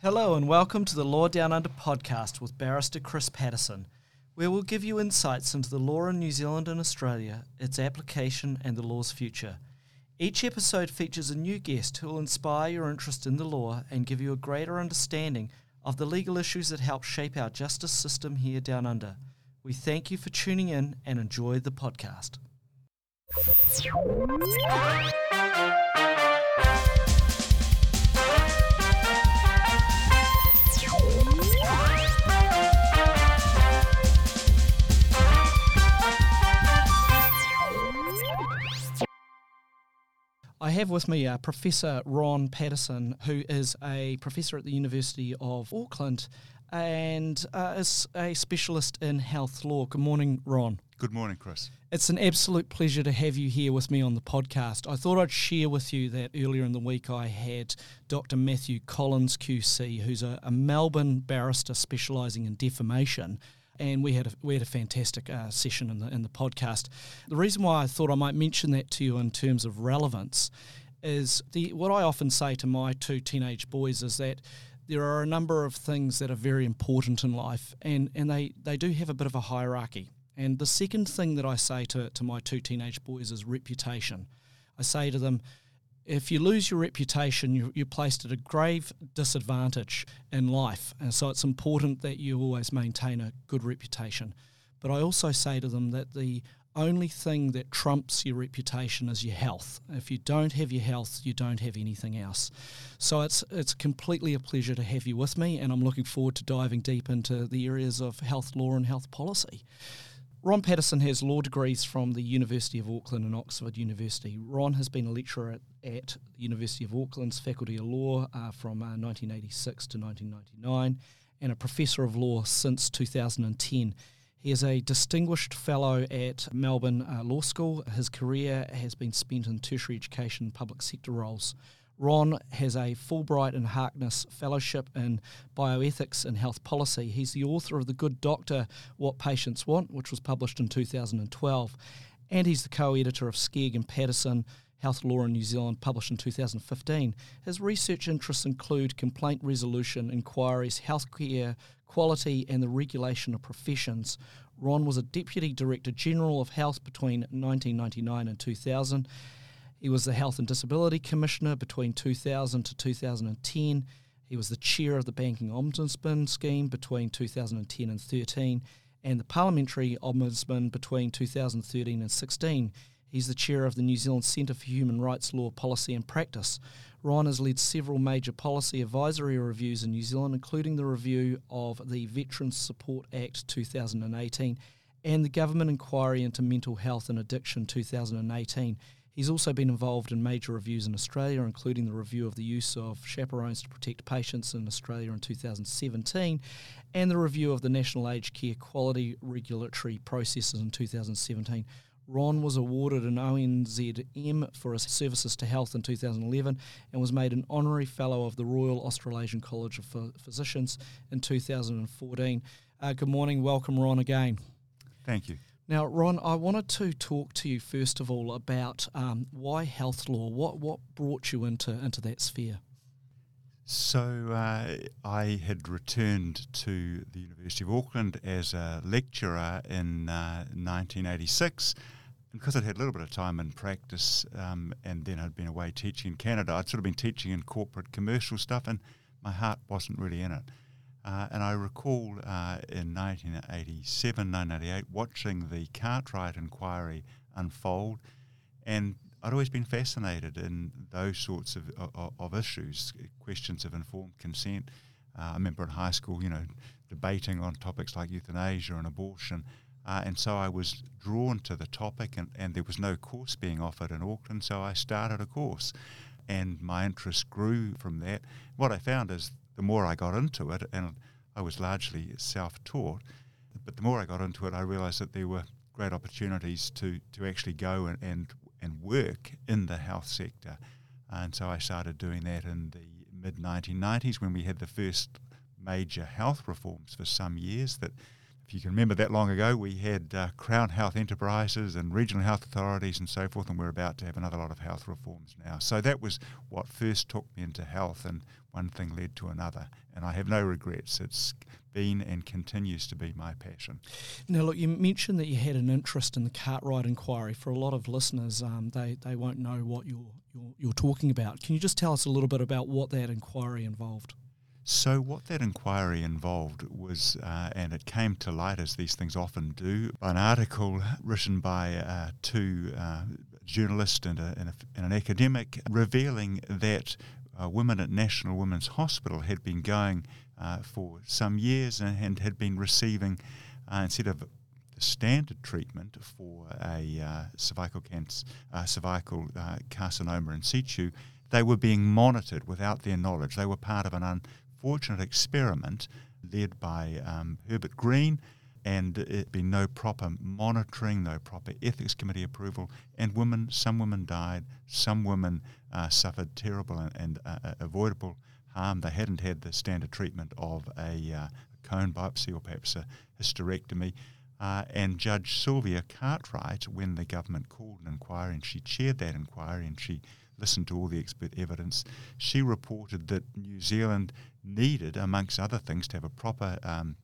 Hello and welcome to the Law Down Under podcast with barrister Chris Patterson, where we'll give you insights into the law in New Zealand and Australia, its application, and the law's future. Each episode features a new guest who will inspire your interest in the law and give you a greater understanding of the legal issues that help shape our justice system here down under. We thank you for tuning in and enjoy the podcast. I have with me uh, Professor Ron Paterson, who is a professor at the University of Auckland and uh, is a specialist in health law. Good morning, Ron. Good morning, Chris. It's an absolute pleasure to have you here with me on the podcast. I thought I'd share with you that earlier in the week I had Dr. Matthew Collins QC, who's a, a Melbourne barrister specialising in defamation and we had a, we had a fantastic uh, session in the in the podcast. The reason why I thought I might mention that to you in terms of relevance is the what I often say to my two teenage boys is that there are a number of things that are very important in life, and and they they do have a bit of a hierarchy. And the second thing that I say to, to my two teenage boys is reputation. I say to them, if you lose your reputation, you, you're placed at a grave disadvantage in life. And so it's important that you always maintain a good reputation. But I also say to them that the only thing that trumps your reputation is your health. If you don't have your health, you don't have anything else. So it's it's completely a pleasure to have you with me, and I'm looking forward to diving deep into the areas of health law and health policy. Ron Paterson has law degrees from the University of Auckland and Oxford University. Ron has been a lecturer at, the University of Auckland's Faculty of Law uh, from uh, 1986 to 1999 and a professor of law since 2010. He is a distinguished fellow at Melbourne uh, Law School. His career has been spent in tertiary education public sector roles. Ron has a Fulbright and Harkness Fellowship in Bioethics and Health Policy. He's the author of The Good Doctor What Patients Want, which was published in 2012. And he's the co editor of Skegg and Paterson Health Law in New Zealand, published in 2015. His research interests include complaint resolution, inquiries, healthcare quality, and the regulation of professions. Ron was a Deputy Director General of Health between 1999 and 2000 he was the Health and Disability Commissioner between 2000 to 2010. He was the chair of the Banking Ombudsman Scheme between 2010 and 13, and the Parliamentary Ombudsman between 2013 and 16. He's the chair of the New Zealand Centre for Human Rights Law Policy and Practice. Ron has led several major policy advisory reviews in New Zealand, including the review of the Veterans Support Act 2018 and the Government Inquiry into Mental Health and Addiction 2018. He's also been involved in major reviews in Australia, including the review of the use of chaperones to protect patients in Australia in 2017 and the review of the National Aged Care Quality Regulatory Processes in 2017. Ron was awarded an ONZM for his services to health in 2011 and was made an honorary fellow of the Royal Australasian College of Physicians in 2014. Uh, good morning, welcome, Ron, again. Thank you. Now, Ron, I wanted to talk to you first of all about um, why health law. What what brought you into into that sphere? So uh, I had returned to the University of Auckland as a lecturer in uh, 1986. And because I'd had a little bit of time in practice um, and then I'd been away teaching in Canada, I'd sort of been teaching in corporate commercial stuff and my heart wasn't really in it. Uh, and I recall uh, in 1987, 1988, watching the Cartwright inquiry unfold, and I'd always been fascinated in those sorts of, of, of issues, questions of informed consent. Uh, I remember in high school, you know, debating on topics like euthanasia and abortion. Uh, and so I was drawn to the topic, and, and there was no course being offered in Auckland, so I started a course. And my interest grew from that. What I found is the more I got into it, and I was largely self taught, but the more I got into it, I realised that there were great opportunities to, to actually go and, and, and work in the health sector. And so I started doing that in the mid 1990s when we had the first major health reforms for some years that if you can remember that long ago, we had uh, Crown Health Enterprises and regional health authorities and so forth, and we're about to have another lot of health reforms now. So that was what first took me into health. And one thing led to another. And I have no regrets. It's been and continues to be my passion. Now, look, you mentioned that you had an interest in the Cartwright inquiry. For a lot of listeners, um, they, they won't know what you're, you're, you're talking about. Can you just tell us a little bit about what that inquiry involved? So, what that inquiry involved was, uh, and it came to light as these things often do, an article written by uh, two uh, journalists and, a, and, a, and, an academic revealing that uh, women at National Women's Hospital had been going uh, for some years and, and had been receiving, uh, instead of the standard treatment for a cervical, cancer, cervical carcinoma in situ, they were being monitored without their knowledge. They were part of an unfortunate experiment led by um, Herbert Green, and it been no proper monitoring, no proper ethics committee approval, and women, some women died, some women uh, suffered terrible and, and uh, uh avoidable harm. They hadn't had the standard treatment of a uh, cone biopsy or perhaps a hysterectomy. Uh, and Judge Sylvia Cartwright, when the government called an inquiry, and she chaired that inquiry, and she listened to all the expert evidence, she reported that New Zealand needed, amongst other things, to have a proper um,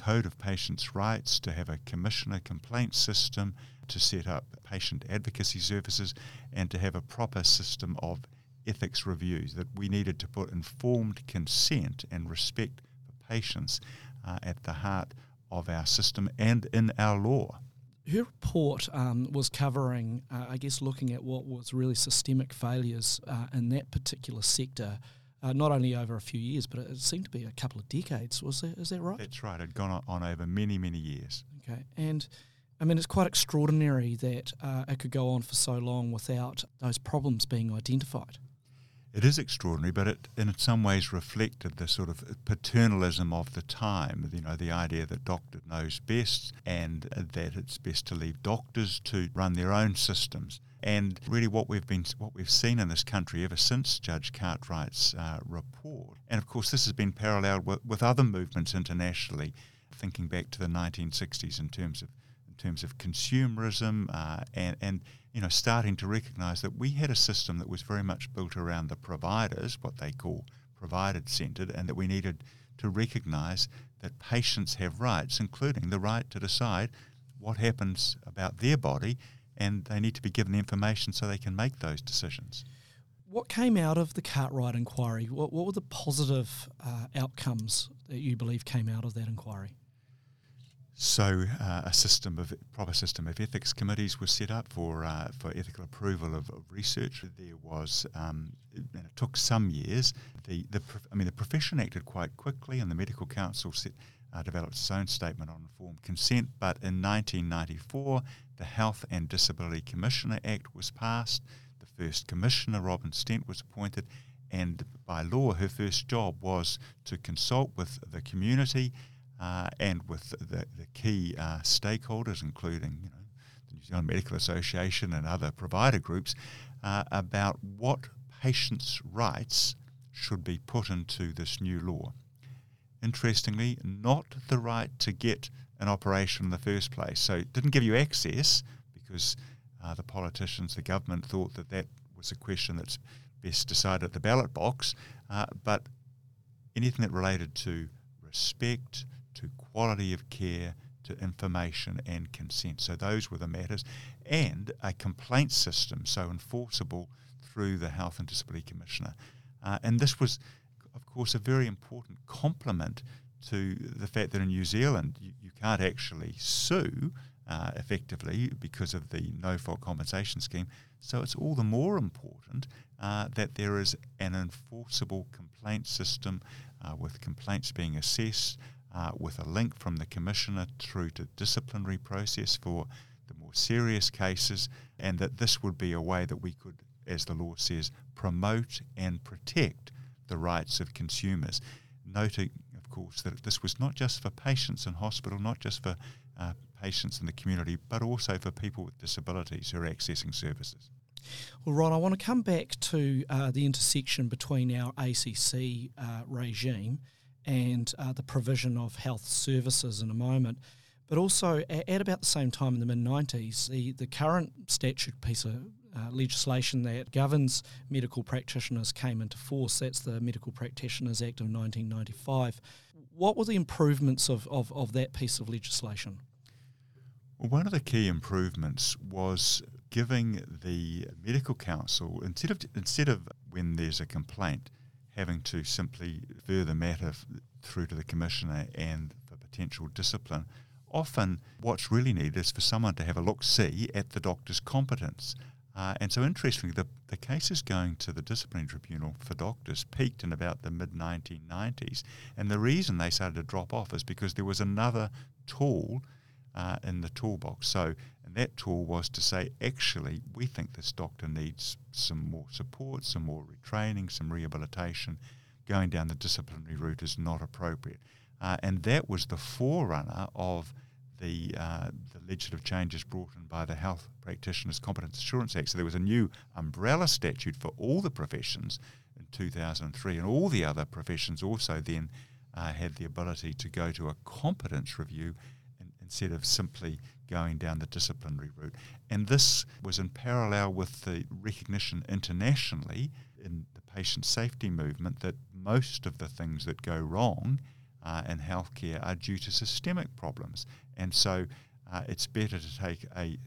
code of patients' rights, to have a commissioner complaint system, to set up patient advocacy services, and to have a proper system of ethics reviews. That we needed to put informed consent and respect for patients uh, at the heart of our system and in our law her report um, was covering, uh, I guess, looking at what was really systemic failures uh, in that particular sector, uh, not only over a few years, but it seemed to be a couple of decades. Was that, is that right? That's right. It had gone on over many, many years. Okay. And I mean, it's quite extraordinary that uh, it could go on for so long without those problems being identified. It is extraordinary, but it in some ways reflected the sort of paternalism of the time. You know, the idea that doctor knows best and that it's best to leave doctors to run their own systems. And really, what we've been, what we've seen in this country ever since Judge Cartwright's uh, report, and of course, this has been paralleled with, with other movements internationally, thinking back to the 1960s in terms of in terms of consumerism uh, and and you know, starting to recognise that we had a system that was very much built around the providers, what they call provided centred, and that we needed to recognise that patients have rights, including the right to decide what happens about their body, and they need to be given the information so they can make those decisions. What came out of the Cartwright inquiry? What, what were the positive uh, outcomes that you believe came out of that inquiry? So uh, a system of proper system of ethics committees was set up for uh, for ethical approval of, of research. There was, um, and it took some years. The the I mean the profession acted quite quickly, and the medical council set, uh, developed its own statement on informed consent. But in 1994, the Health and Disability Commissioner Act was passed. The first commissioner, Robyn Stent, was appointed, and by law, her first job was to consult with the community uh, and with the, the key uh, stakeholders, including you know, the New Zealand Medical Association and other provider groups, uh, about what patients' rights should be put into this new law. Interestingly, not the right to get an operation in the first place. So it didn't give you access because uh, the politicians, the government thought that that was a question that's best decided at the ballot box, uh, but anything that related to respect, to quality of care, to information and consent. So those were the matters. And a complaint system, so enforceable through the Health and Disability Commissioner. Uh, and this was, course, a very important complement to the fact that in New Zealand you, you can't actually sue uh, effectively because of the no fault compensation scheme. So it's all the more important uh, that there is an enforceable complaint system uh, with complaints being assessed, uh, with a link from the Commissioner through to disciplinary process for the more serious cases, and that this would be a way that we could, as the law says, promote and protect the rights of consumers. Noting, of course, that this was not just for patients in hospital, not just for uh, patients in the community, but also for people with disabilities who are accessing services. Well, Ron, I want to come back to uh, the intersection between our ACC uh, regime and uh, the provision of health services in a moment. But also, at, about the same time in the mid 90s, the, the current statute piece of uh, legislation that governs medical practitioners came into force. That's the Medical Practitioners Act of 1995. What were the improvements of, of, of that piece of legislation? Well, one of the key improvements was giving the medical council instead of instead of when there's a complaint having to simply refer the matter through to the commissioner and for potential discipline. Often, what's really needed is for someone to have a look see at the doctor's competence. Uh, and so, interestingly, the, the cases going to the disciplinary tribunal for doctors peaked in about the mid 1990s. And the reason they started to drop off is because there was another tool uh, in the toolbox. So, and that tool was to say, actually, we think this doctor needs some more support, some more retraining, some rehabilitation. Going down the disciplinary route is not appropriate. Uh, and that was the forerunner of the, uh, the legislative changes brought in by the Health Practitioners Competence Assurance Act. So there was a new umbrella statute for all the professions in 2003, and all the other professions also then uh, had the ability to go to a competence review instead of simply going down the disciplinary route. And this was in parallel with the recognition internationally in the patient safety movement that most of the things that go wrong uh, in healthcare are due to systemic problems. And so uh, it's better to take a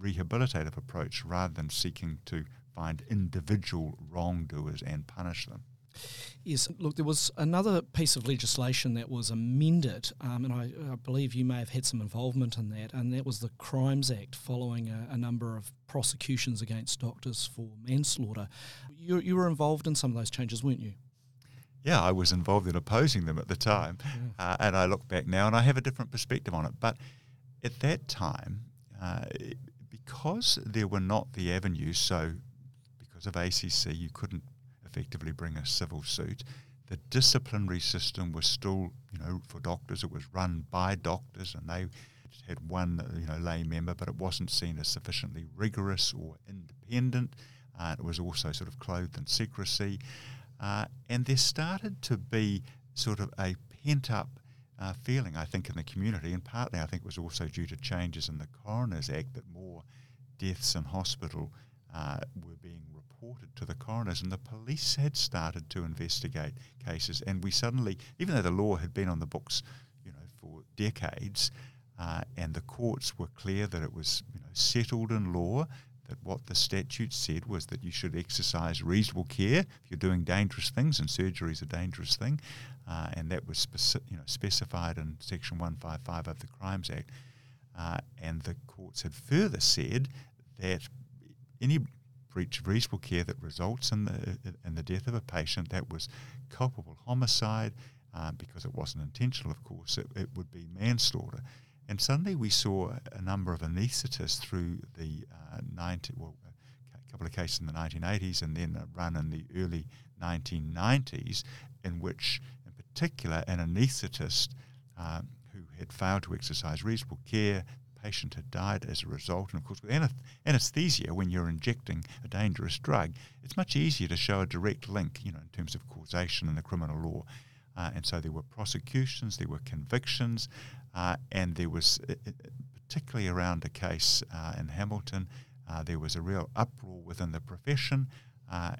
rehabilitative approach rather than seeking to find individual wrongdoers and punish them. Yes, look, there was another piece of legislation that was amended, um, and I, I, believe you may have had some involvement in that, and that was the Crimes Act following a, a number of prosecutions against doctors for manslaughter. You, you, were involved in some of those changes, weren't you? Yeah, I was involved in opposing them at the time, yeah. uh, and I look back now and I have a different perspective on it. But at that time, uh, because there were not the avenues, so because of ACC, you couldn't effectively bring a civil suit. The disciplinary system was still, you know, for doctors, it was run by doctors and they had one, you know, lay member, but it wasn't seen as sufficiently rigorous or independent. Uh, it was also sort of clothed in secrecy. Uh, and there started to be sort of a pent up uh, feeling, I think, in the community, and partly I think it was also due to changes in the Coroners Act that more deaths in hospital uh, were being reported to the coroners, and the police had started to investigate cases. And we suddenly, even though the law had been on the books, you know, for decades, uh, and the courts were clear that it was, you know, settled in law that what the statute said was that you should exercise reasonable care if you're doing dangerous things, and surgery is a dangerous thing, uh, and that was speci- you know, specified in Section 155 of the Crimes Act. Uh, and the courts had further said that any breach of reasonable care that results in the in the death of a patient that was culpable homicide um, because it wasn't intentional, of course, it, it, would be manslaughter. And suddenly we saw a number of anaesthetists through the uh, 90, well, a couple of cases in the 1980s and then a run in the early 1990s in which, in particular, an anaesthetist um, who had failed to exercise reasonable care, the patient had died as a result. And of course, with anesthesia, when you're injecting a dangerous drug, it's much easier to show a direct link, you know, in terms of causation in the criminal law. Uh, and so there were prosecutions, there were convictions, uh, and there was, uh, uh, particularly around a case uh, in Hamilton, uh, there was a real uproar within the profession,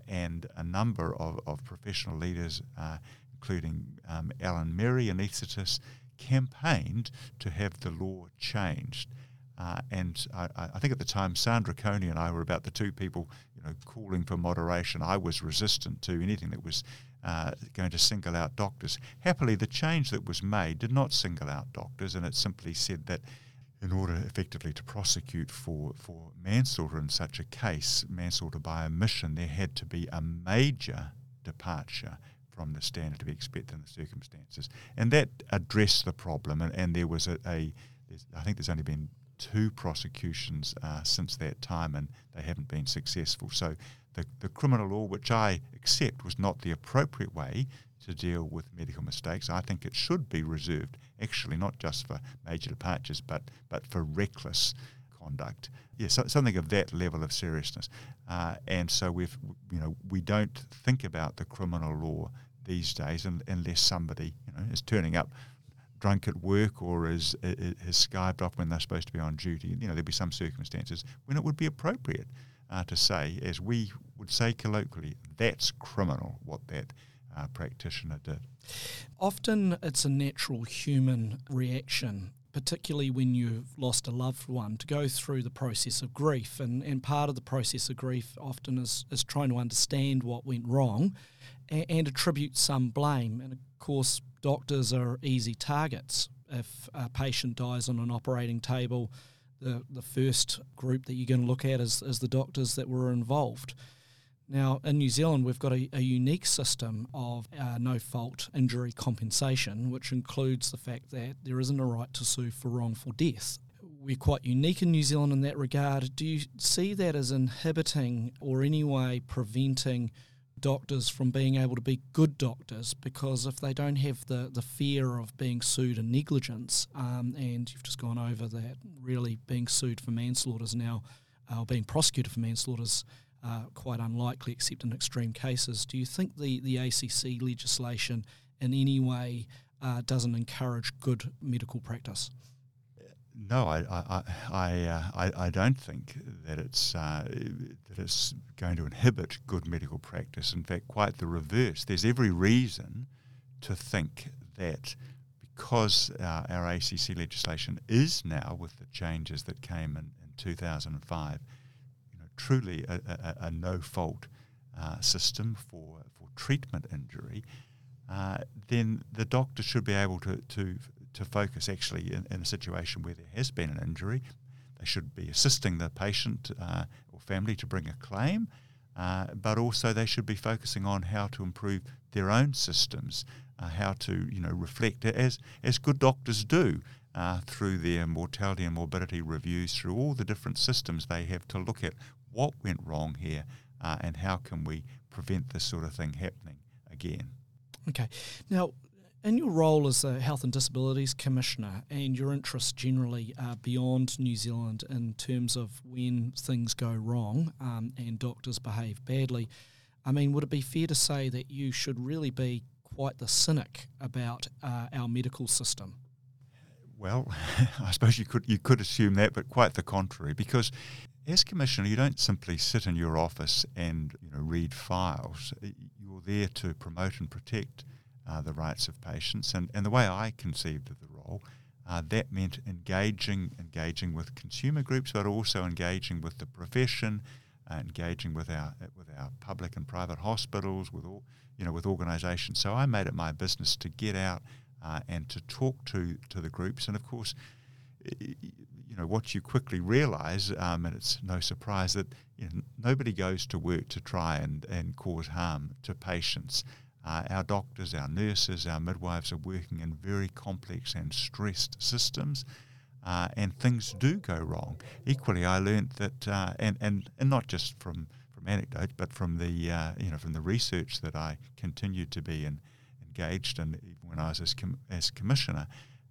and a number of, of professional leaders, including um, Alan Merry, anaesthetist, campaigned to have the law changed. Uh, and I, I, think at the time, Sandra Coney and I were about the two people, you know, calling for moderation. I was resistant to anything that was uh, going to single out doctors. Happily, the change that was made did not single out doctors, and it simply said that in order effectively to prosecute for, for manslaughter in such a case, manslaughter by omission, there had to be a major departure from the standard to be expected in the circumstances. And that addressed the problem, and, and there was a, a I think there's only been two prosecutions uh, since that time, and they haven't been successful. So the, the criminal law, which I accept was not the appropriate way to deal with medical mistakes, I think it should be reserved, actually, not just for major departures, but, but for reckless conduct. Yeah, so, something of that level of seriousness. Uh, and so we've, you know, we don't think about the criminal law these days, unless somebody you know is turning up drunk at work or is has skived off when they're supposed to be on duty. You know, there'd be some circumstances when it would be appropriate uh, to say, as we would say colloquially, that's criminal what that uh, practitioner did. Often it's a natural human reaction particularly when you've lost a loved one, to go through the process of grief. And, and part of the process of grief often is, is trying to understand what went wrong and, and attribute some blame. And of course, doctors are easy targets. If a patient dies on an operating table, the, the first group that you're going to look at is, is the doctors that were involved. Now, in New Zealand, we've got a, a unique system of uh, no fault injury compensation, which includes the fact that there isn't a right to sue for wrongful death. We're quite unique in New Zealand in that regard. Do you see that as inhibiting or anyway preventing doctors from being able to be good doctors? Because if they don't have the, the fear of being sued in negligence, um, and you've just gone over that, really being sued for manslaughter is now, uh, or being prosecuted for manslaughter is uh, quite unlikely except in extreme cases. Do you think the, the ACC legislation in any way uh, doesn't encourage good medical practice? No, I I I, uh, I, I, don't think that it's uh, that it's going to inhibit good medical practice. In fact, quite the reverse. There's every reason to think that because uh, our ACC legislation is now, with the changes that came in, in 2005, truly a, a, a no fault uh, system for, for treatment injury, uh, then the doctor should be able to, to, to focus actually in, in, a situation where there has been an injury. They should be assisting the patient uh, or family to bring a claim, uh, but also they should be focusing on how to improve their own systems, uh, how to you know reflect as as good doctors do. Uh, through their mortality and morbidity reviews, through all the different systems they have to look at what went wrong here uh, and how can we prevent this sort of thing happening again. Okay. Now, in your role as a Health and Disabilities Commissioner and your interests generally uh, beyond New Zealand in terms of when things go wrong um, and doctors behave badly, I mean, would it be fair to say that you should really be quite the cynic about uh, our medical system? Well, I suppose you could you could assume that, but quite the contrary, because as commissioner, you don't simply sit in your office and you know read files. You're there to promote and protect uh, the rights of patients. And, and the way I conceived of the role, uh, that meant engaging engaging with consumer groups, but also engaging with the profession, uh, engaging with our with our public and private hospitals, with all you know with organisations. So I made it my business to get out uh, and to talk to to the groups, and of course You know what you quickly realise, um, and it's no surprise that you know, nobody goes to work to try and, and cause harm to patients. Uh, our doctors, our nurses, our midwives are working in very complex and stressed systems, uh, and things do go wrong. Equally, I learnt that, uh, and, and and not just from from anecdote, but from the uh, you know from the research that I continued to be in, engaged in even when I was as, com- as commissioner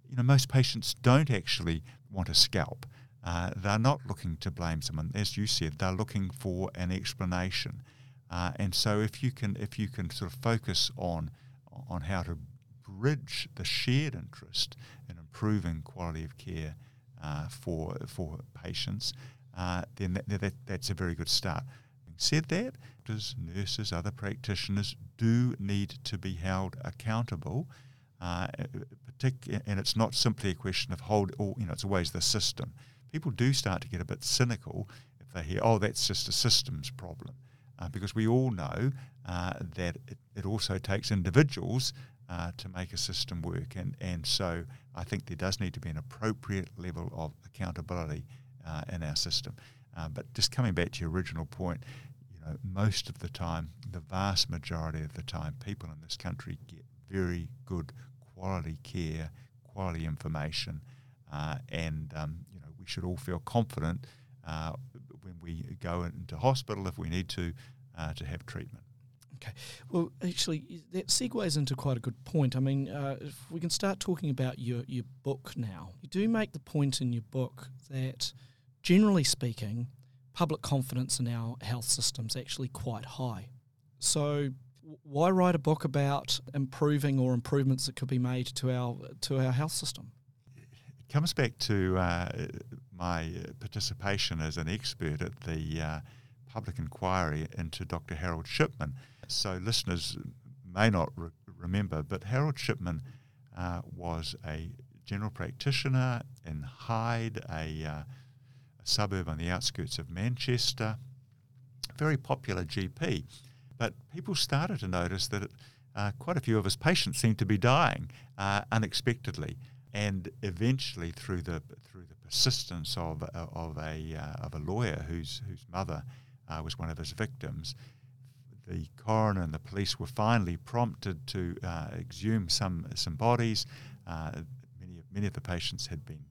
you know, most patients don't actually want a scalp. Uh, they're not looking to blame someone, as you said. They're looking for an explanation, uh, and so if you can, if you can sort of focus on on how to bridge the shared interest in improving quality of care uh, for for patients, uh, then that, that, that's a very good start. Having said that, doctors, nurses, other practitioners do need to be held accountable uh, partic- and it's not simply a question of hold, or you know, it's always the system. People do start to get a bit cynical if they hear, oh, that's just a systems problem, uh, because we all know uh, that it, it, also takes individuals uh, to make a system work, and and so I think there does need to be an appropriate level of accountability uh, in our system. Uh, but just coming back to your original point, you know, most of the time, the vast majority of the time, people in this country get very good quality care, quality information, uh, and um, you know we should all feel confident we go into hospital if we need to uh, to have treatment. Okay. Well, actually, that segues into quite a good point. I mean, uh, if we can start talking about your, your book now. You do make the point in your book that, generally speaking, public confidence in our health system is actually quite high. So, why write a book about improving or improvements that could be made to our to our health system? It comes back to uh, my participation as an expert at the uh, public inquiry into Dr. Harold Shipman. So listeners may not re- remember, but Harold Shipman uh, was a general practitioner in Hyde, a, uh, a, suburb on the outskirts of Manchester, very popular GP. But people started to notice that uh, quite a few of his patients seemed to be dying uh, unexpectedly, and eventually through the through the persistence of of a uh, of a lawyer whose whose mother uh, was one of his victims, the coroner and the police were finally prompted to uh, exhume some some bodies. Uh, many many of the patients had been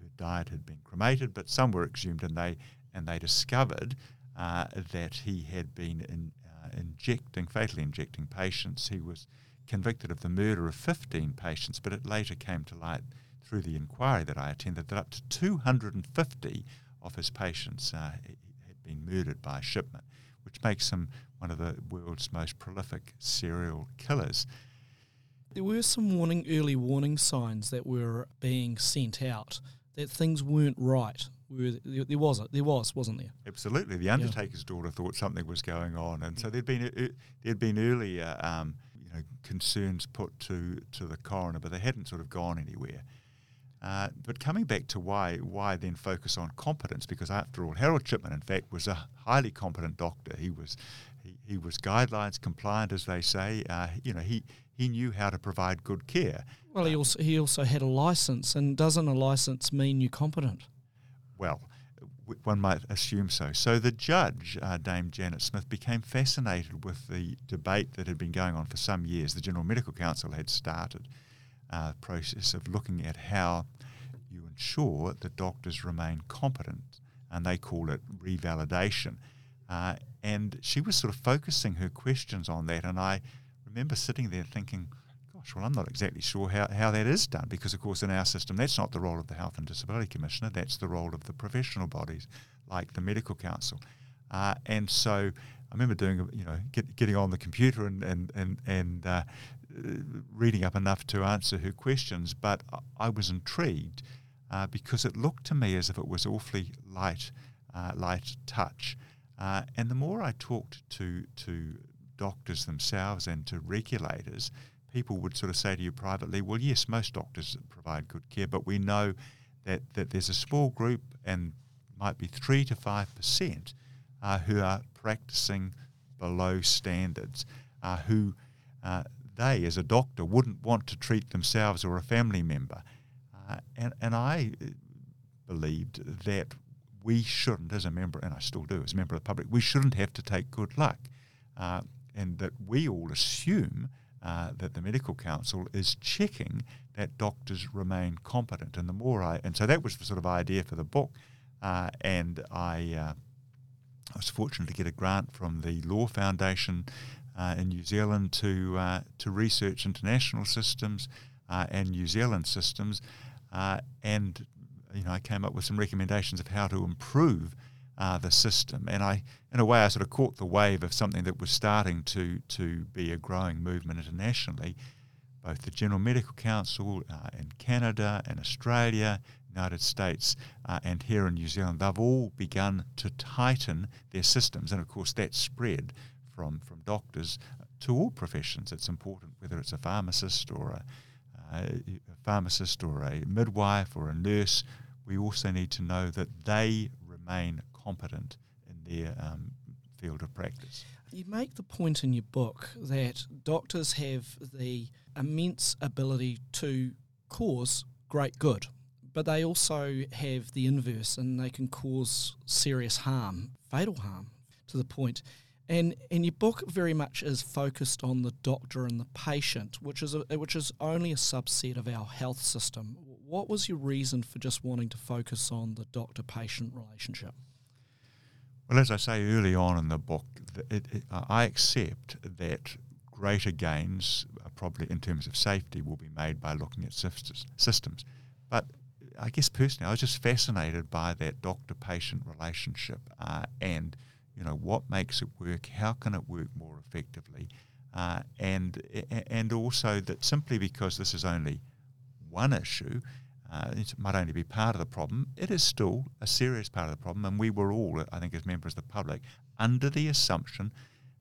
who died had been cremated, but some were exhumed, and they and they discovered uh, that he had been in, uh, injecting fatally injecting patients. He was convicted of the murder of 15 patients, but it later came to light through the inquiry that I attended that up to 250 of his patients uh, had been murdered by Shipman, which makes him one of the world's most prolific serial killers. There were some warning, early warning signs that were being sent out that things weren't right. There was it. There was, wasn't there? Absolutely. The undertaker's yeah. daughter thought something was going on, and so there'd been there'd been earlier, um, you know, concerns put to to the coroner, but they hadn't sort of gone anywhere. Uh, but coming back to why why then focus on competence, because after all, Harold Shipman, in fact, was a highly competent doctor. He was he, he was guidelines compliant, as they say. Uh, you know, he he knew how to provide good care. Well, he also he also had a license, and doesn't a license mean you're competent? Well, one might assume so. So the judge, uh, Dame Janet Smith, became fascinated with the debate that had been going on for some years. The General Medical Council had started uh, process of looking at how you ensure that doctors remain competent, and they call it revalidation. Uh, and she was sort of focusing her questions on that, and I remember sitting there thinking, gosh, well, I'm not exactly sure how, how that is done because, of course, in our system, that's not the role of the Health and Disability Commissioner, that's the role of the professional bodies like the Medical Council. Uh, and so I remember doing, you know, get, getting on the computer and, and, and, and uh, reading up enough to answer her questions, but I was intrigued uh, because it looked to me as if it was awfully light, uh, light touch. Uh, and the more I talked to to doctors themselves and to regulators, people would sort of say to you privately, "Well, yes, most doctors provide good care, but we know that that there's a small group and might be three to five percent uh, who are practicing below standards, uh, who uh, they, as a doctor, wouldn't want to treat themselves or a family member. Uh, and, and I uh, believed that we shouldn't, as a member, and I still do, as a member of the public, we shouldn't have to take good luck. Uh, and that we all assume uh, that the medical council is checking that doctors remain competent. And the more I, and so that was the sort of idea for the book. Uh, and I, uh, I was fortunate to get a grant from the Law Foundation in New Zealand to uh, to research international systems uh, and New Zealand systems, uh, and you know I came up with some recommendations of how to improve uh, the system. And I, in a way, I sort of caught the wave of something that was starting to to be a growing movement internationally. Both the General Medical Council uh, in Canada and Australia, United States, and here in New Zealand, they've all begun to tighten their systems, and of course that spread from, from doctors to all professions. It's important whether it's a pharmacist or a, a pharmacist or a midwife or a nurse. We also need to know that they remain competent in their um, field of practice. You make the point in your book that doctors have the immense ability to cause great good, but they also have the inverse and they can cause serious harm, fatal harm to the point. And and your book very much is focused on the doctor and the patient, which is a, which is only a subset of our health system. What was your reason for just wanting to focus on the doctor-patient relationship? Well, as I say early on in the book, it, it, I accept that greater gains, probably in terms of safety, will be made by looking at systems. But I guess personally, I was just fascinated by that doctor-patient relationship uh, and – you know, what makes it work? How can it work more effectively? Uh, and and also that simply because this is only one issue, uh, it might only be part of the problem. It is still a serious part of the problem, and we were all, I think, as members of the public, under the assumption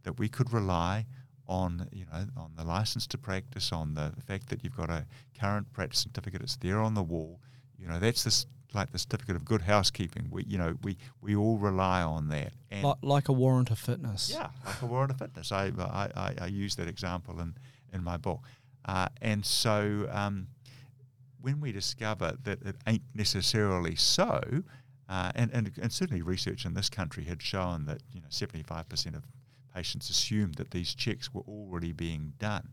that we could rely on you know on the license to practice, on the fact that you've got a current practice certificate, it's there on the wall. You know that's this like the certificate of good housekeeping. We you know we we all rely on that. And like, like a warrant of fitness. Yeah, like a warrant of fitness. I I, I, I use that example in in my book, uh, and so. Um, when we discover that it ain't necessarily so, uh, and, and, and certainly research in this country had shown that you know 75% of patients assumed that these checks were already being done,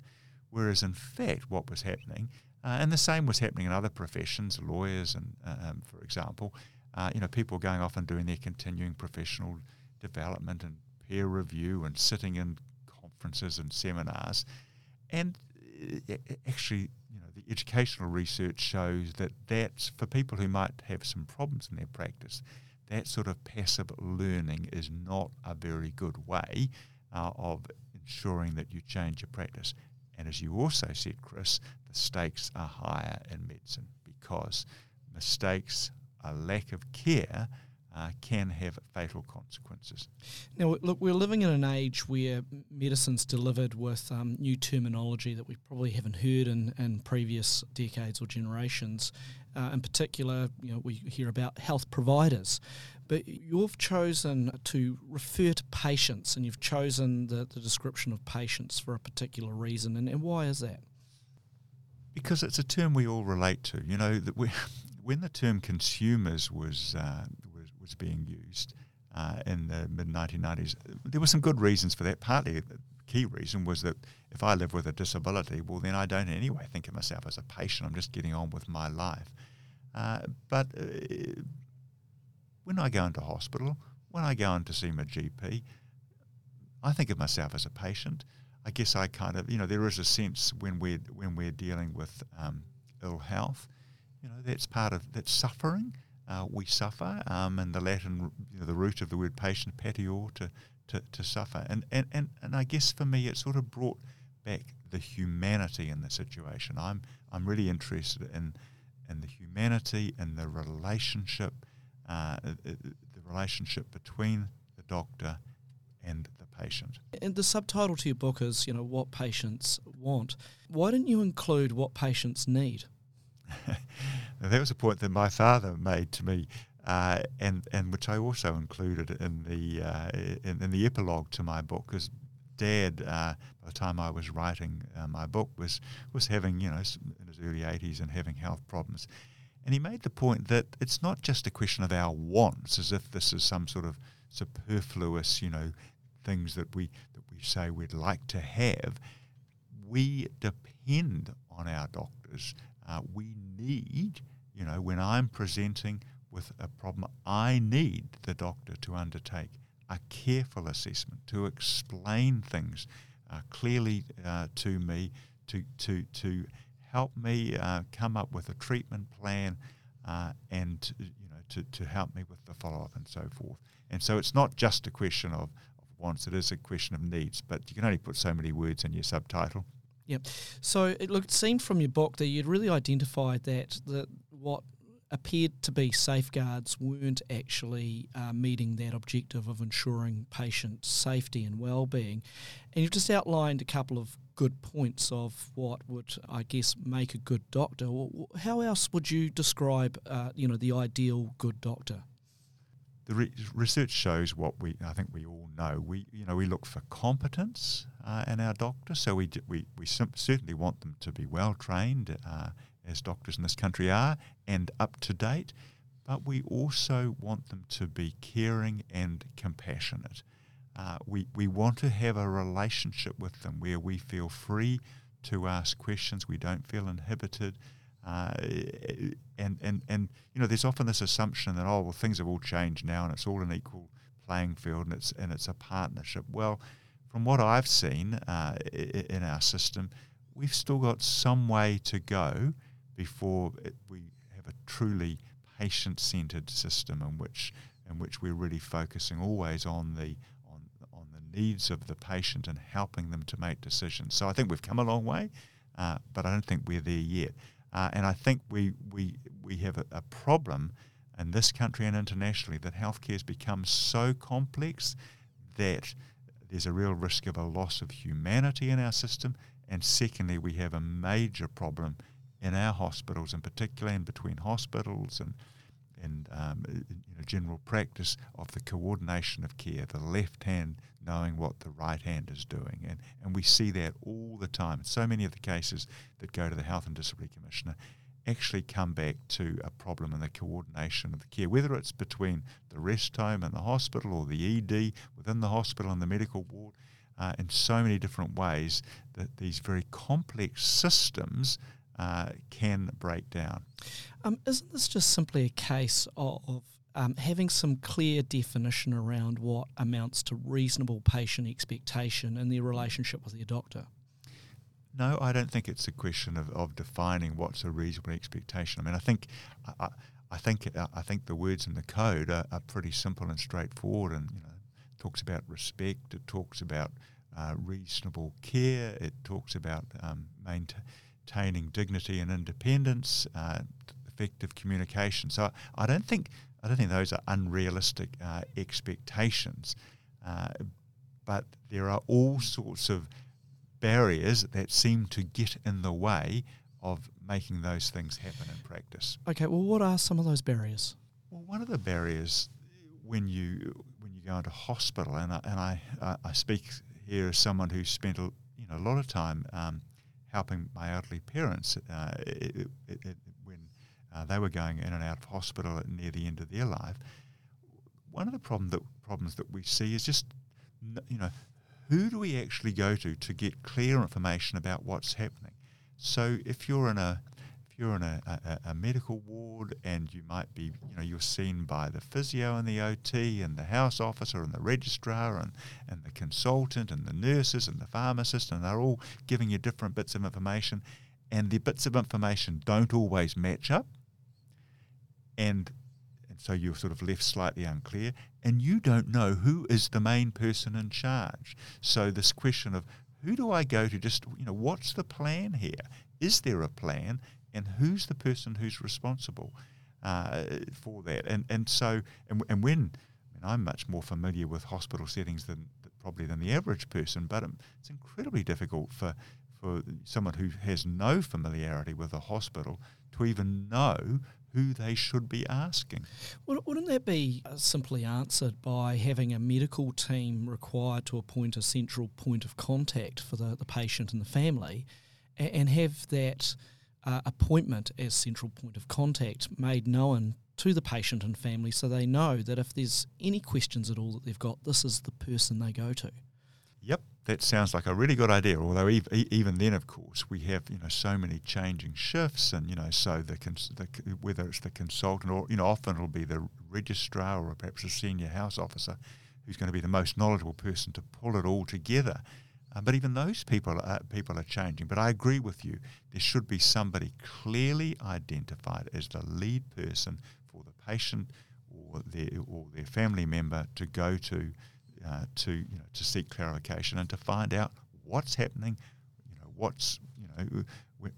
whereas in fact what was happening, uh, and the same was happening in other professions, lawyers, and uh, um, for example, uh, you know people going off and doing their continuing professional development and peer review and sitting in conferences and seminars, and uh, actually the educational research shows that that's for people who might have some problems in their practice. That sort of passive learning is not a very good way uh, of ensuring that you change your practice. And as you also said, Chris, stakes are higher in medicine because mistakes, a lack of care, uh, can have fatal consequences. Now, look, we're living in an age where medicine's delivered with um, new terminology that we probably haven't heard in, in previous decades or generations. Uh, in particular, you know, we hear about health providers, but you've chosen to refer to patients, and you've chosen the, the description of patients for a particular reason. And, and why is that? Because it's a term we all relate to. You know that we, when the term consumers was uh, was being used uh, in the mid 1990s. There were some good reasons for that. Partly, the key reason was that if I live with a disability, well, then I don't anyway think of myself as a patient. I'm just getting on with my life. Uh, but uh, when I go into hospital, when I go in to see my GP, I think of myself as a patient. I guess I kind of, you know, there is a sense when we're when we're dealing with um, ill health, you know, that's part of that suffering uh, we suffer, um, and the Latin, you know, the root of the word patient, patior, to, to, to suffer. And, and, and, and I guess for me, it sort of brought back the humanity in the situation. I'm, I'm really interested in, in the humanity and the relationship, uh, the relationship between the doctor and the patient. And the subtitle to your book is, you know, what patients want. Why didn't you include what patients need? that was a point that my father made to me, uh, and and which I also included in the uh, in, in, the epilogue to my book, because Dad, uh, by the time I was writing uh, my book, was was having you know in his early eighties and having health problems, and he made the point that it's not just a question of our wants, as if this is some sort of superfluous you know things that we that we say we'd like to have. We depend on our doctors uh, we need, you know, when I'm presenting with a problem, I need the doctor to undertake a careful assessment, to explain things uh, clearly uh, to me, to, to, to help me uh, come up with a treatment plan uh, and, you know, to, to help me with the follow-up and so forth. And so it's not just a question of wants, it is a question of needs, but you can only put so many words in your subtitle. Yep. So it looked seemed from your book that you'd really identified that that what appeared to be safeguards weren't actually uh, meeting that objective of ensuring patient safety and well-being, and you've just outlined a couple of good points of what would I guess make a good doctor. How else would you describe uh, you know the ideal good doctor? The re- research shows what we I think we all know. We you know we look for competence uh, in our doctors, so we we we sim- certainly want them to be well trained, uh, as doctors in this country are, and up to date. But we also want them to be caring and compassionate. Uh, we we want to have a relationship with them where we feel free to ask questions. We don't feel inhibited. Uh, and, and, and, you know, there's often this assumption that, oh, well, things have all changed now and it's all an equal playing field and it's, and it's a partnership. Well, from what I've seen uh, in our system, we've still got some way to go before it, we have a truly patient-centered system in which in which we're really focusing always on the on on the needs of the patient and helping them to make decisions. So I think we've come a long way, uh, but I don't think we're there yet. Uh, and I think we, we, we have a, a problem in this country and internationally that healthcare has become so complex that there's a real risk of a loss of humanity in our system. And secondly, we have a major problem in our hospitals, in particular, in between hospitals and and um, you know, general practice of the coordination of care, the left hand knowing what the right hand is doing. And, and we see that all the time. So many of the cases that go to the Health and Disability Commissioner actually come back to a problem in the coordination of the care, whether it's between the rest home and the hospital or the ED within the hospital and the medical ward, uh, in so many different ways that these very complex systems uh, can break down. Um, isn't this just simply a case of um, having some clear definition around what amounts to reasonable patient expectation in their relationship with their doctor? No, I don't think it's a question of, of defining what's a reasonable expectation. I mean, I think I, I think I think the words in the code are, are, pretty simple and straightforward, and you know, it talks about respect. It talks about uh, reasonable care. It talks about um, maintaining dignity and independence, uh, effective communication. So I don't think I don't think those are unrealistic uh, expectations, uh, but there are all sorts of barriers that seem to get in the way of making those things happen in practice. Okay, well, what are some of those barriers? Well, one of the barriers when you when you go into hospital, and I, and I I speak here as someone who spent a, you know a lot of time um, helping my elderly parents uh, it, it, it, when uh, they were going in and out of hospital near the end of their life. One of the problem that problems that we see is just you know who do we actually go to to get clear information about what's happening? So if you're in a you're in a, a, a, medical ward and you might be, you know, you're seen by the physio and the OT and the house officer and the registrar and, and the consultant and the nurses and the pharmacist and they're all giving you different bits of information and the bits of information don't always match up and and so you're sort of left slightly unclear, and you don't know who is the main person in charge. So this question of who do I go to? Just you know, what's the plan here? Is there a plan, and who's the person who's responsible uh, for that? And and so and, and when I I'm much more familiar with hospital settings than probably than the average person, but it's incredibly difficult for for someone who has no familiarity with a hospital to even know who they should be asking. Wouldn't that be simply answered by having a medical team required to appoint a central point of contact for the, the patient and the family and have that uh, appointment as central point of contact made known to the patient and family so they know that if there's any questions at all that they've got, this is the person they go to? Yep, that sounds like a really good idea. Although even then, of course, we have you know so many changing shifts, and you know so the, cons- the, whether it's the consultant or you know often it'll be the registrar or perhaps a senior house officer who's going to be the most knowledgeable person to pull it all together. Uh, but even those people are, people are changing. But I agree with you. There should be somebody clearly identified as the lead person for the patient or their or their family member to go to uh, to you know to seek clarification and to find out what's happening. You know what's you know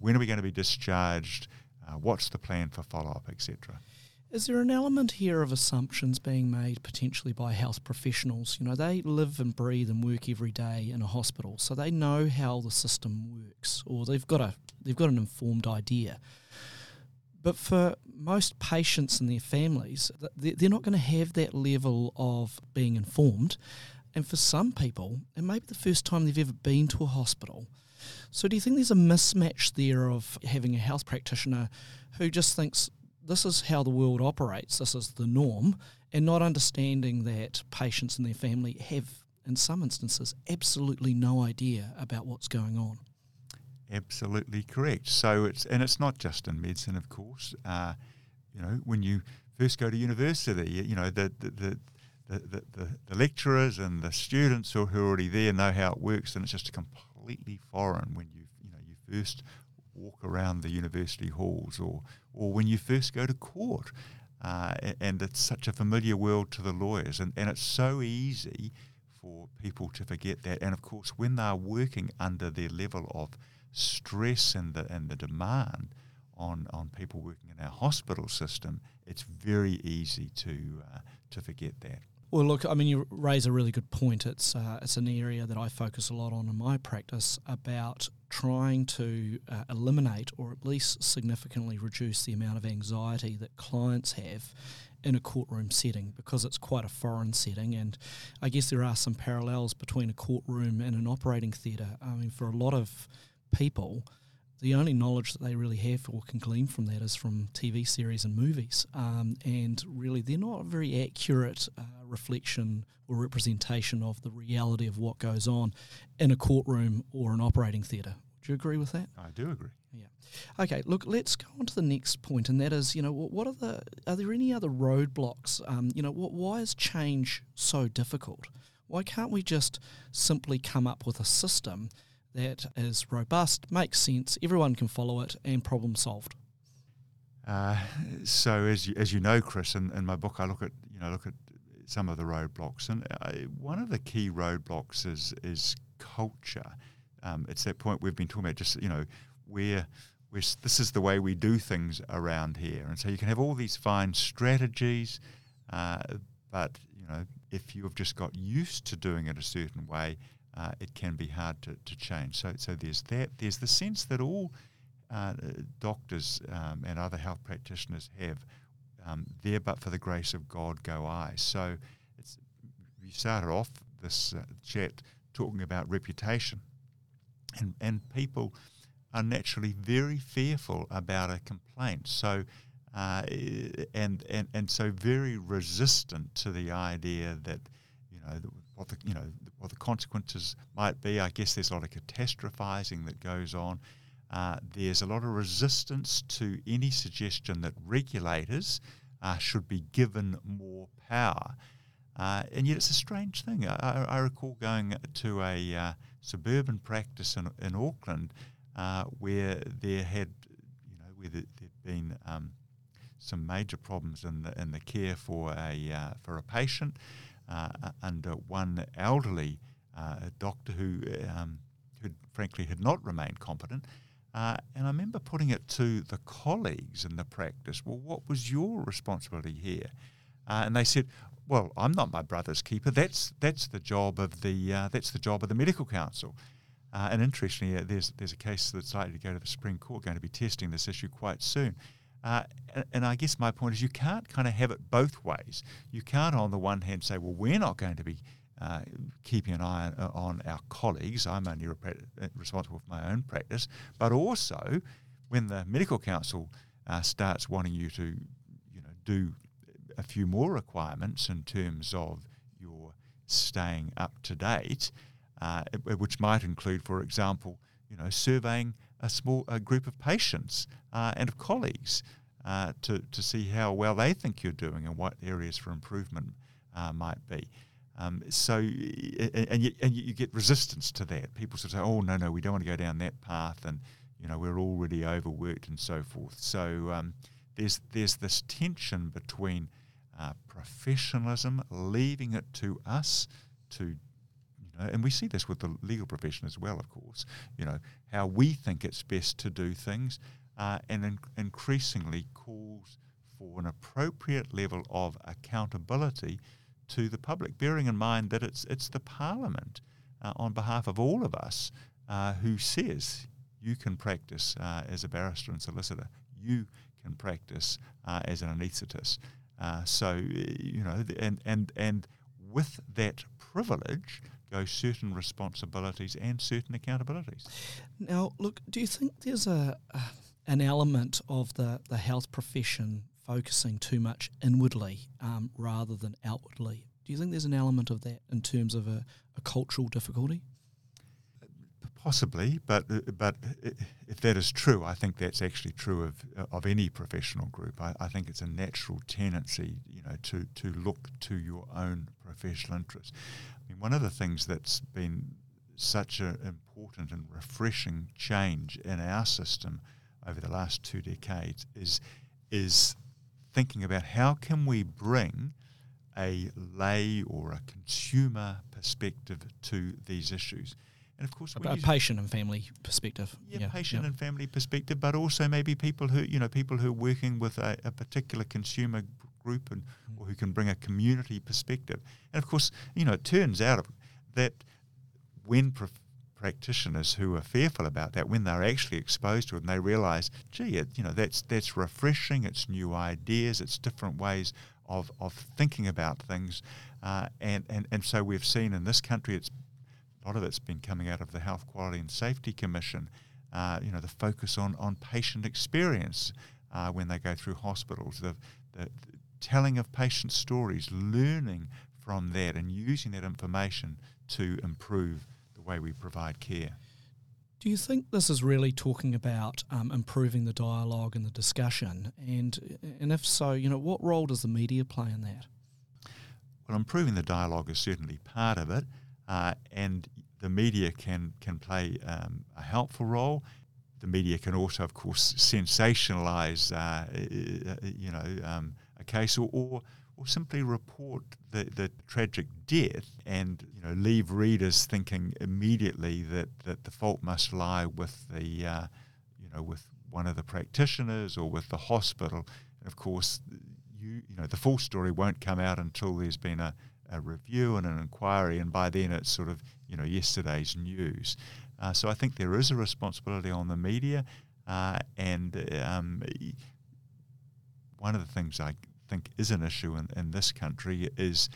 when are we going to be discharged? Uh, what's the plan for follow up, etc. Is there an element here of assumptions being made potentially by health professionals? You know, they live and breathe and work every day in a hospital, so they know how the system works, or they've got a they've got an informed idea. But for most patients and their families, they're not going to have that level of being informed. And for some people, it may be the first time they've ever been to a hospital. So, do you think there's a mismatch there of having a health practitioner who just thinks this is how the world operates, this is the norm, and not understanding that patients and their family have, in some instances, absolutely no idea about what's going on? Absolutely correct. So it's and it's not just in medicine, of course. Uh, you know, when you first go to university, you know the the, the the, the, the, lecturers and the students who are already there know how it works, and it's just completely foreign when you you know you first walk around the university halls, or or when you first go to court, uh, and it's such a familiar world to the lawyers, and, and it's so easy for people to forget that. And of course, when they're working under their level of stress and the and the demand on on people working in our hospital system, it's very easy to uh, to forget that. Well, look, I mean, you raise a really good point. It's uh, it's an area that I focus a lot on in my practice about trying to uh, eliminate or at least significantly reduce the amount of anxiety that clients have in a courtroom setting because it's quite a foreign setting. And I guess there are some parallels between a courtroom and an operating theatre. I mean, for a lot of people, the only knowledge that they really have or can glean from that is from TV series and movies. Um, and really, they're not a very accurate uh, reflection or representation of the reality of what goes on in a courtroom or an operating theatre. Do you agree with that? I do agree. Yeah. Okay. Look, let's go on to the next point, and that is, you know, what are the? Are there any other roadblocks? Um, you know, what, why is change so difficult? Why can't we just simply come up with a system that is robust, makes sense, everyone can follow it, and problem solved? Uh, so, as you, as you know, Chris, in, in my book, I look at you know look at some of the roadblocks, and I, uh, one of the key roadblocks is is culture. Um, it's that point we've been talking about, just you know, where where this is the way we do things around here, and so you can have all these fine strategies, uh, but you know, if you have just got used to doing it a certain way, uh, it can be hard to, to change. So, so there's that. There's the sense that all uh, doctors um, and other health practitioners have, um, there but for the grace of God go I. So it's, we started off this uh, chat talking about reputation, and, and people are naturally very fearful about a complaint. So uh, and, and and so very resistant to the idea that you know what the you know what the consequences might be. I guess there's a lot of catastrophizing that goes on. Uh, there's a lot of resistance to any suggestion that regulators uh, should be given more power. Uh, and yet it's a strange thing. I, I recall going to a uh, suburban practice in, in Auckland uh, where there had, you know, where there, had been um, some major problems in the in the care for a uh, for a patient, under one elderly uh, doctor who, um, who frankly had not remained competent. Uh, and I remember putting it to the colleagues in the practice, well, what was your responsibility here? Uh, and they said, well, I'm not my brother's keeper. That's that's the job of the uh, that's the job of the medical council. Uh, and interestingly, uh, there's there's a case that's likely to go to the Supreme Court, going to be testing this issue quite soon. Uh, and, I guess my point is you can't kind of have it both ways. You can't, on the one hand, say, well, we're not going to be uh, keeping an eye on, uh, on, our colleagues. I'm only uh, responsible for my own practice. But also, when the medical council uh, starts wanting you to, you know, do a few more requirements in terms of your staying up to date, uh, which might include, for example, you know, surveying a small a group of patients uh, and of colleagues uh, to, to see how well they think you're doing and what areas for improvement uh, might be. Um, so, and you, and you get resistance to that. People sort of say, oh, no, no, we don't want to go down that path and, you know, we're already overworked and so forth. So um, there's, there's this tension between uh, professionalism, leaving it to us to know, and we see this with the legal profession as well, of course. You know how we think it's best to do things, uh, and in- increasingly calls for an appropriate level of accountability to the public, bearing in mind that it's it's the Parliament uh, on behalf of all of us uh, who says you can practice uh, as a barrister and solicitor, you can practice uh, as an anaesthetist. Uh, so you know, and and and with that privilege go certain responsibilities and certain accountabilities. Now, look, do you think there's a, a an element of the, the health profession focusing too much inwardly um, rather than outwardly? Do you think there's an element of that in terms of a, a cultural difficulty? Possibly, but uh, but uh, if that is true, I think that's actually true of uh, of any professional group. I, I think it's a natural tendency, you know, to to look to your own professional interests. I mean, one of the things that's been such an important and refreshing change in our system over the last two decades is is thinking about how can we bring a lay or a consumer perspective to these issues. And of course, a, patient and family perspective. Yeah, yeah patient yeah. and family perspective, but also maybe people who you know people who are working with a, a particular consumer group and mm. or who can bring a community perspective. And of course, you know, it turns out that when prof- practitioners who are fearful about that, when they're actually exposed to it and they realise, gee, it, you know, that's that's refreshing. It's new ideas. It's different ways of, of thinking about things. Uh, and, and, and so we've seen in this country, it's a lot of it's been coming out of the Health Quality and Safety Commission. Uh, you know, the focus on, on patient experience uh, when they go through hospitals, the, the telling of patient stories, learning from that and using that information to improve the way we provide care. Do you think this is really talking about um, improving the dialogue and the discussion? And and if so, you know, what role does the media play in that? Well, improving the dialogue is certainly part of it, uh, and the media can can play um, a helpful role. The media can also, of course, sensationalise, uh, you know, um, case or, or or simply report the, the tragic death and you know leave readers thinking immediately that, that the fault must lie with the uh, you know with one of the practitioners or with the hospital. And of course you you know the full story won't come out until there's been a, a review and an inquiry and by then it's sort of you know yesterday's news. Uh, so I think there is a responsibility on the media uh, and um, one of the things I think is an issue in, in this country is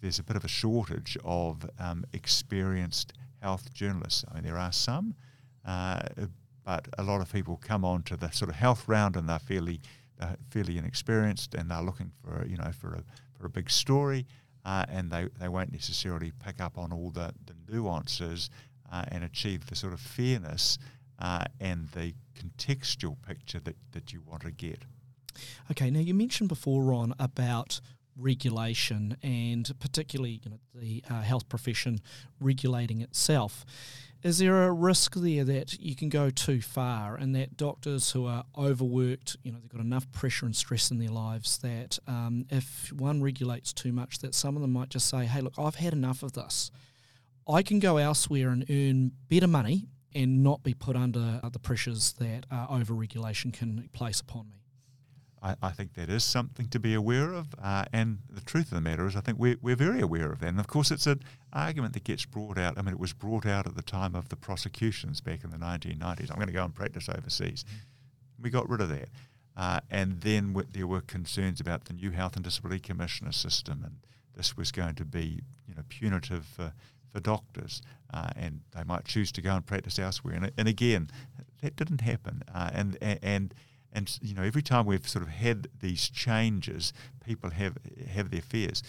there's a bit of a shortage of um, experienced health journalists. I mean, there are some, uh, but a lot of people come on to the sort of health round and they're fairly uh, fairly inexperienced and they're looking for you know for a for a big story, uh, and they, they won't necessarily pick up on all the, the nuances uh, and achieve the sort of fairness uh, and the contextual picture that, that you want to get. Okay, now you mentioned before, Ron, about regulation and particularly you know, the uh, health profession regulating itself. Is there a risk there that you can go too far and that doctors who are overworked, you know, they've got enough pressure and stress in their lives that um, if one regulates too much, that some of them might just say, hey, look, I've had enough of this. I can go elsewhere and earn better money and not be put under the pressures that uh, over-regulation can place upon me. I, I, think that is something to be aware of. Uh, and the truth of the matter is, I think we're, we're very aware of that. And of course, it's an argument that gets brought out. I mean, it was brought out at the time of the prosecutions back in the 1990s. I'm going to go and practice overseas. We got rid of that. Uh, and then w- there were concerns about the new Health and Disability Commissioner system, and this was going to be, you know, punitive for, for doctors, uh, and they might choose to go and practice elsewhere. And, and again, that didn't happen. Uh, and and and you know, every time we've sort of had these changes, people have have their fears.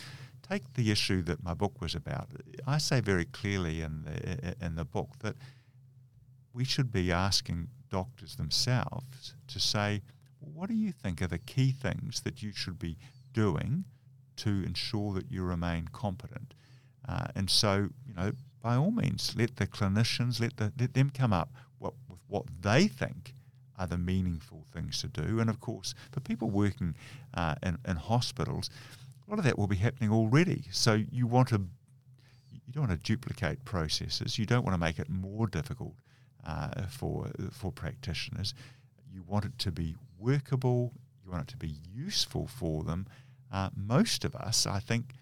Take the issue that my book was about. I say very clearly in the in the book that we should be asking doctors themselves to say, what do you think are the key things that you should be doing to ensure that you remain competent? Uh, and so, you know, by all means, let the clinicians let the, let them come up with what they think the meaningful things to do. And of course, for people working uh, in, in hospitals, a lot of that will be happening already. So you want to you don't want to duplicate processes. You don't want to make it more difficult uh, for for practitioners. You want it to be workable. You want it to be useful for them. Uh, most of us, I think,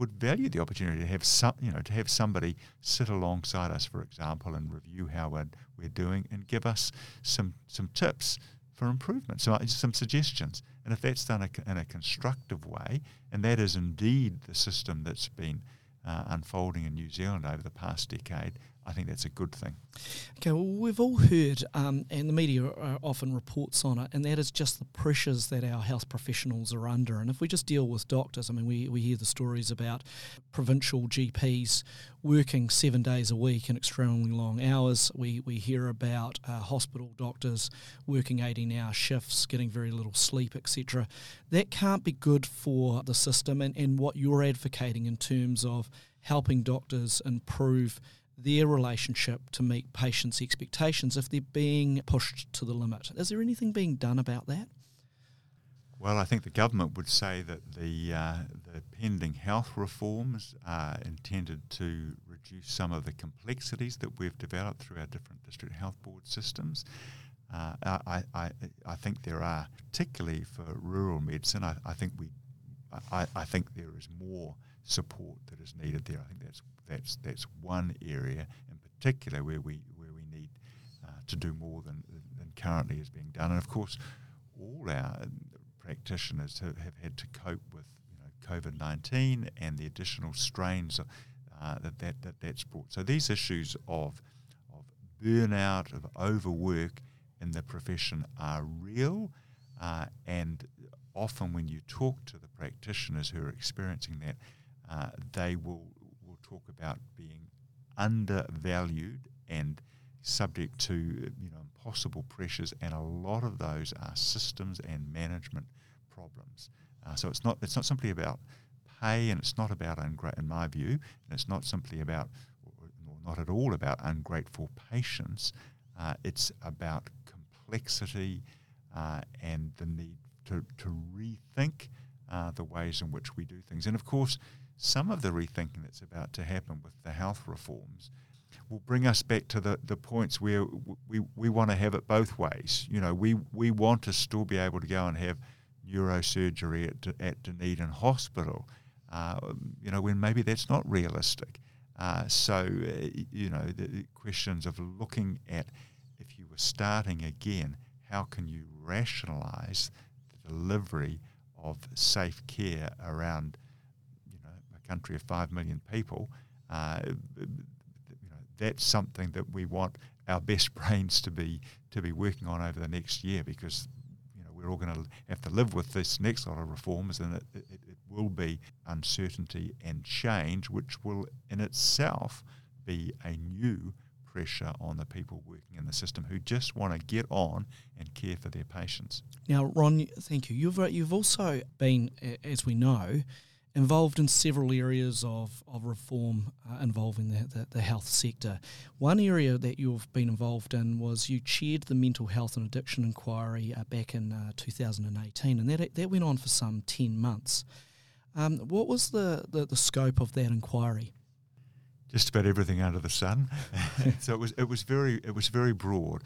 would value the opportunity to have some, you know, to have somebody sit alongside us, for example, and review how we're, we're doing and give us some some tips for improvement, so some suggestions. And if that's done in a constructive way, and that is indeed the system that's been uh, unfolding in New Zealand over the past decade, I think that's a good thing. Okay, well, we've all heard, um, and the media often reports on it, and that is just the pressures that our health professionals are under. And if we just deal with doctors, I mean, we, we hear the stories about provincial GPs working seven days a week in extremely long hours. We, we hear about uh, hospital doctors working 18 hour shifts, getting very little sleep, etc. That can't be good for the system and, and what you're advocating in terms of helping doctors improve their relationship to meet patients' expectations if they're being pushed to the limit. Is there anything being done about that? Well, I think the government would say that the uh, the pending health reforms are intended to reduce some of the complexities that we've developed through our different district health board systems. Uh, I, I, I think there are, particularly for rural medicine, I, I think we, I, I think there is more support that is needed there. I think that's that's that's one area in particular where we where we need uh, to do more than than currently is being done. And of course, all our practitioners have, have had to cope with you know COVID nineteen and the additional strains uh, that, that that that's brought. So these issues of of burnout, of overwork in the profession are real, uh, and often when you talk to the practitioners who are experiencing that, uh, they will will talk about being undervalued and subject to you know impossible pressures, and a lot of those are systems and management problems. Uh, so it's not it's not simply about pay, and it's not about ungra- in my view, and it's not simply about or not at all about ungrateful patients. Uh, it's about complexity uh, and the need to, to rethink uh, the ways in which we do things. And of course, some of the rethinking that's about to happen with the health reforms will bring us back to the, the points where we, we want to have it both ways. You know, we, we want to still be able to go and have neurosurgery at, at Dunedin Hospital, uh, you know, when maybe that's not realistic. Uh, so, uh, you know, the questions of looking at if you were starting again, how can you rationalise the delivery of safe care around country of five million people, uh, you know, that's something that we want our best brains to be to be working on over the next year because you know we're all going to have to live with this next lot of reforms, and it, it, it will be uncertainty and change, which will in itself be a new pressure on the people working in the system who just want to get on and care for their patients. Now, Ron, thank you. You've you've also been, as we know, involved in several areas of, of reform uh, involving the, the, the, health sector. One area that you've been involved in was you chaired the Mental Health and Addiction Inquiry uh, back in uh, 2018, and that, that went on for some 10 months. Um, what was the, the, the, scope of that inquiry? Just about everything under the sun. so it was, it, was very, it was very broad.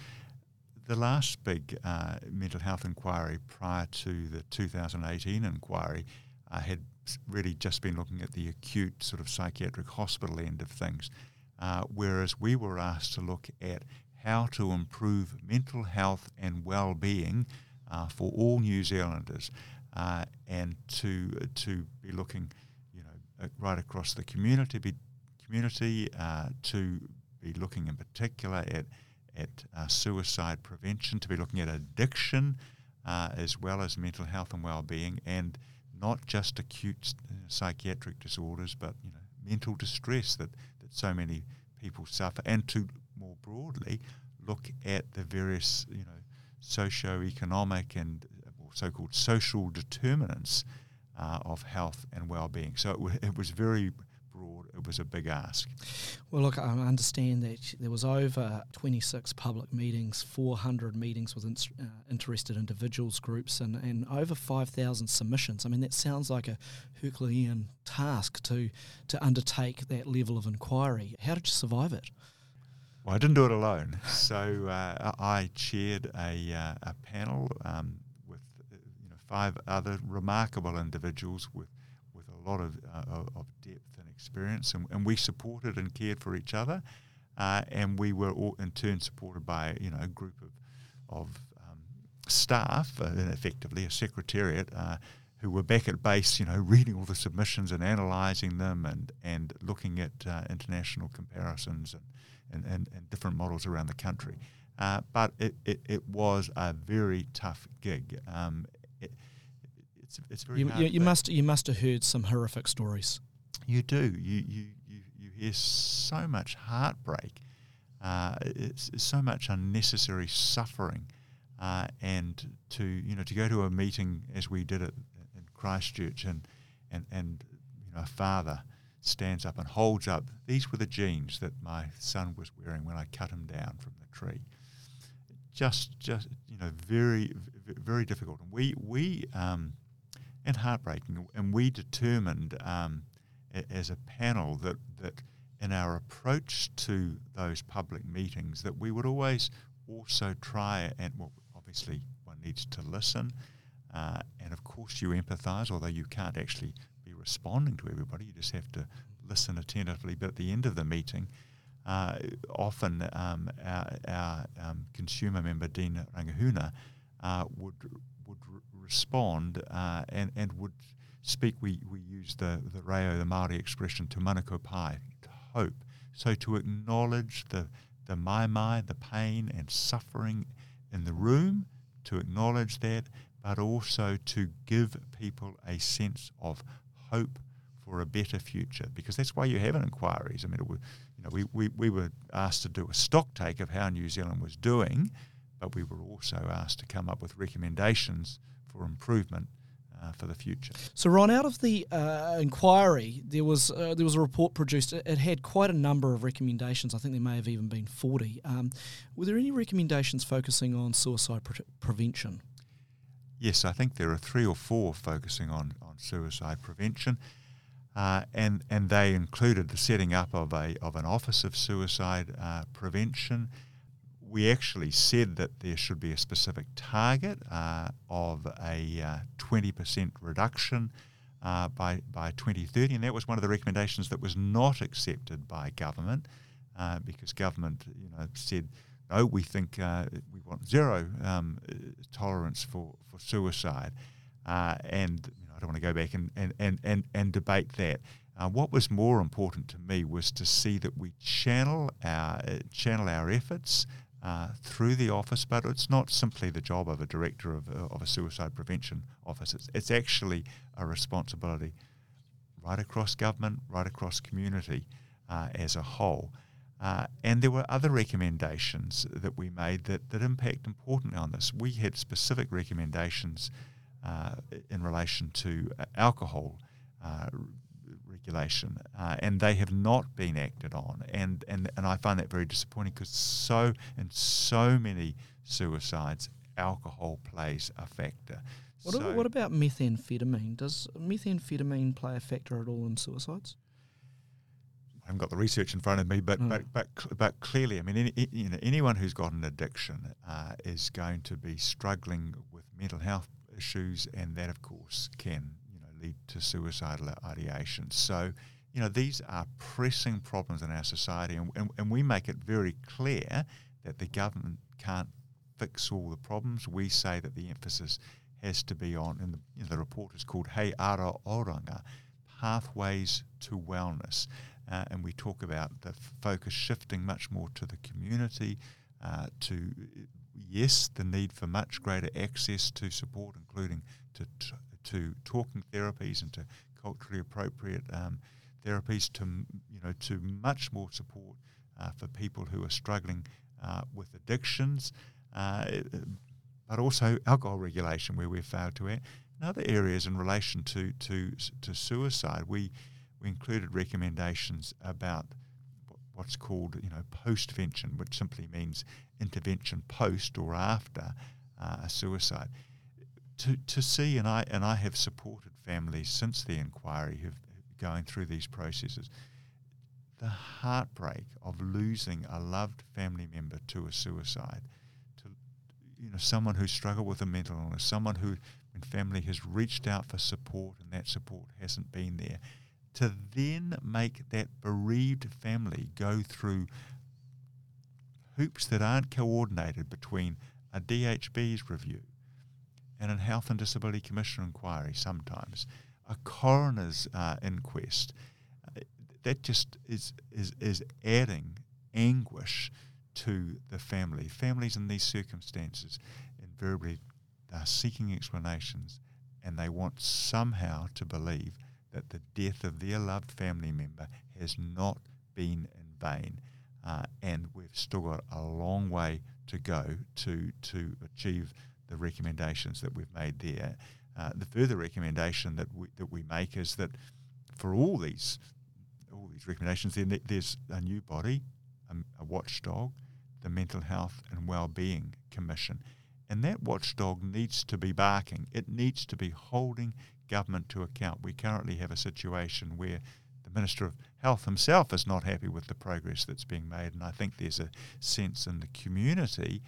The last big uh, mental health inquiry prior to the 2018 inquiry uh, had really just been looking at the acute sort of psychiatric hospital end of things, uh, whereas we were asked to look at how to improve mental health and well-being uh, for all New Zealanders, uh, and to to be looking, you know, right across the community, be, community uh, to be looking in particular at at uh, suicide prevention, to be looking at addiction uh, as well as mental health and well-being, and not just acute uh, psychiatric disorders, but you know mental distress that, that so many people suffer, and to more broadly look at the various you know socio-economic and uh, so-called social determinants uh, of health and well-being. So it, w- it was very it was a big ask. Well, look, I understand that there was over 26 public meetings, 400 meetings with in, uh, interested individuals, groups, and, and over 5,000 submissions. I mean, that sounds like a Herculean task to, to undertake that level of inquiry. How did you survive it? Well, I didn't do it alone. So uh, I chaired a, uh, a panel um, with uh, you know, five other remarkable individuals with, with a lot of, uh, of depth experience, and, and we supported and cared for each other, uh, and we were all in turn supported by you know a group of of um, staff, uh, effectively a secretariat. Uh, who were back at base, you know, reading all the submissions and analysing them, and and looking at uh, international comparisons and, and, and, and, different models around the country. Uh, but it, it, it, was a very tough gig. Um, it, it's, it's very you, you, you must you must have heard some horrific stories. You do. You you you, you hear so much heartbreak. Uh, it's, it's, so much unnecessary suffering, uh, and to you know to go to a meeting as we did it in Christchurch, and and and you know a father stands up and holds up. These were the jeans that my son was wearing when I cut him down from the tree. Just just you know very very difficult, and we we um, and heartbreaking, and we determined. Um, as a panel that that in our approach to those public meetings that we would always also try and well, obviously one needs to listen uh, and of course you empathize although you can't actually be responding to everybody you just have to listen attentively. But at the end of the meeting uh, often um, our, our um, consumer member Dean Rangihuna uh, would would re- respond uh, and and would speak. We, we use the the reo the Maori expression tūmanako pai, to hope. So to acknowledge the the mamae, the pain and suffering in the room, to acknowledge that, but also to give people a sense of hope for a better future, because that's why you have an inquiries. I mean, would, you know, we, we, we were asked to do a stock take of how New Zealand was doing, but we were also asked to come up with recommendations for improvement uh, for the future. So, Ron, out of the uh, inquiry, there was uh, there was a report produced. It had quite a number of recommendations. I think there may have even been forty. Um, were there any recommendations focusing on suicide pre- prevention? Yes, I think there are three or four focusing on, on suicide prevention. Uh, and and they included the setting up of a of an office of suicide uh, prevention, we actually said that there should be a specific target uh, of a uh, 20% reduction uh, by, by 2030, and that was one of the recommendations that was not accepted by government uh, because government you know, said, no, we think uh, we want zero um, tolerance for, for suicide. Uh, and you know, I don't want to go back and, and, and, and, and debate that. Uh, what was more important to me was to see that we channel our channel our efforts uh, through the office, but it's not simply the job of a director of, uh, of a suicide prevention office. It's, it's actually a responsibility right across government, right across community uh, as a whole. Uh, and there were other recommendations that we made that, that impact importantly on this. We had specific recommendations uh, in relation to alcohol regulation, uh, and they have not been acted on. And, and, and I find that very disappointing because so in so many suicides, alcohol plays a factor. What, so, what about methamphetamine? Does methamphetamine play a factor at all in suicides? I haven't got the research in front of me, but mm. but but, but clearly, I mean, any, you know, anyone who's got an addiction uh, is going to be struggling with mental health issues, and that, of course, can to suicidal ideation. So, you know, these are pressing problems in our society, and, and, and we make it very clear that the government can't fix all the problems. We say that the emphasis has to be on, and the, you know, the report is called He Ara Oranga, Pathways to Wellness. Uh, and we talk about the focus shifting much more to the community, uh, to, yes, the need for much greater access to support, including to, to talking therapies and to culturally appropriate um, therapies to you know to much more support uh, for people who are struggling uh, with addictions, uh, but also alcohol regulation where we've failed to act. In other areas in relation to to to suicide, we we included recommendations about what's called you know postvention, which simply means intervention post or after uh, a suicide to, to see, and I, and I have supported families since the inquiry who've going through these processes, the heartbreak of losing a loved family member to a suicide, to you know someone who struggled with a mental illness, someone who when family has reached out for support and that support hasn't been there, to then make that bereaved family go through hoops that aren't coordinated between a DHB's review, and a Health and Disability Commission inquiry sometimes, a coroner's uh, inquest. Uh, that just is, is, is adding anguish to the family. Families in these circumstances invariably are seeking explanations and they want somehow to believe that the death of their loved family member has not been in vain. Uh, and we've still got a long way to go to, to achieve the recommendations that we've made there. Uh, the further recommendation that we, that we make is that for all these all these recommendations, there's a new body, a, a watchdog, the Mental Health and Wellbeing Commission, and that watchdog needs to be barking. It needs to be holding government to account. We currently have a situation where the Minister of Health himself is not happy with the progress that's being made. And I think there's a sense in the community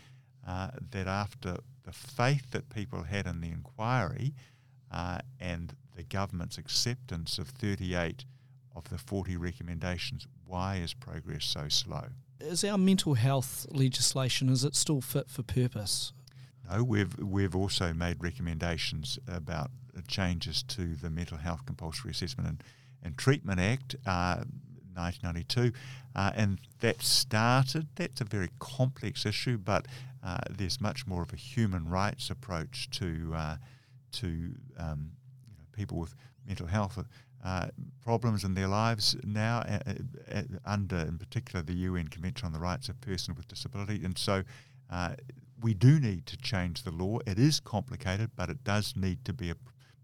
uh, that after the faith that people had in the inquiry uh, and the government's acceptance of 38 of the 40 recommendations, why is progress so slow? Is our mental health legislation is it still fit for purpose? No, we've we've also made recommendations about changes to the Mental Health Compulsory Assessment and, and Treatment Act, uh, 1992, uh, and that started. That's a very complex issue, but uh, there's much more of a human rights approach to uh, to um, you know, people with mental health. Uh, problems in their lives now, uh, uh, under in particular the UN Convention on the Rights of Persons with Disability, and so we do need to change the law. It is complicated, but it does need to be a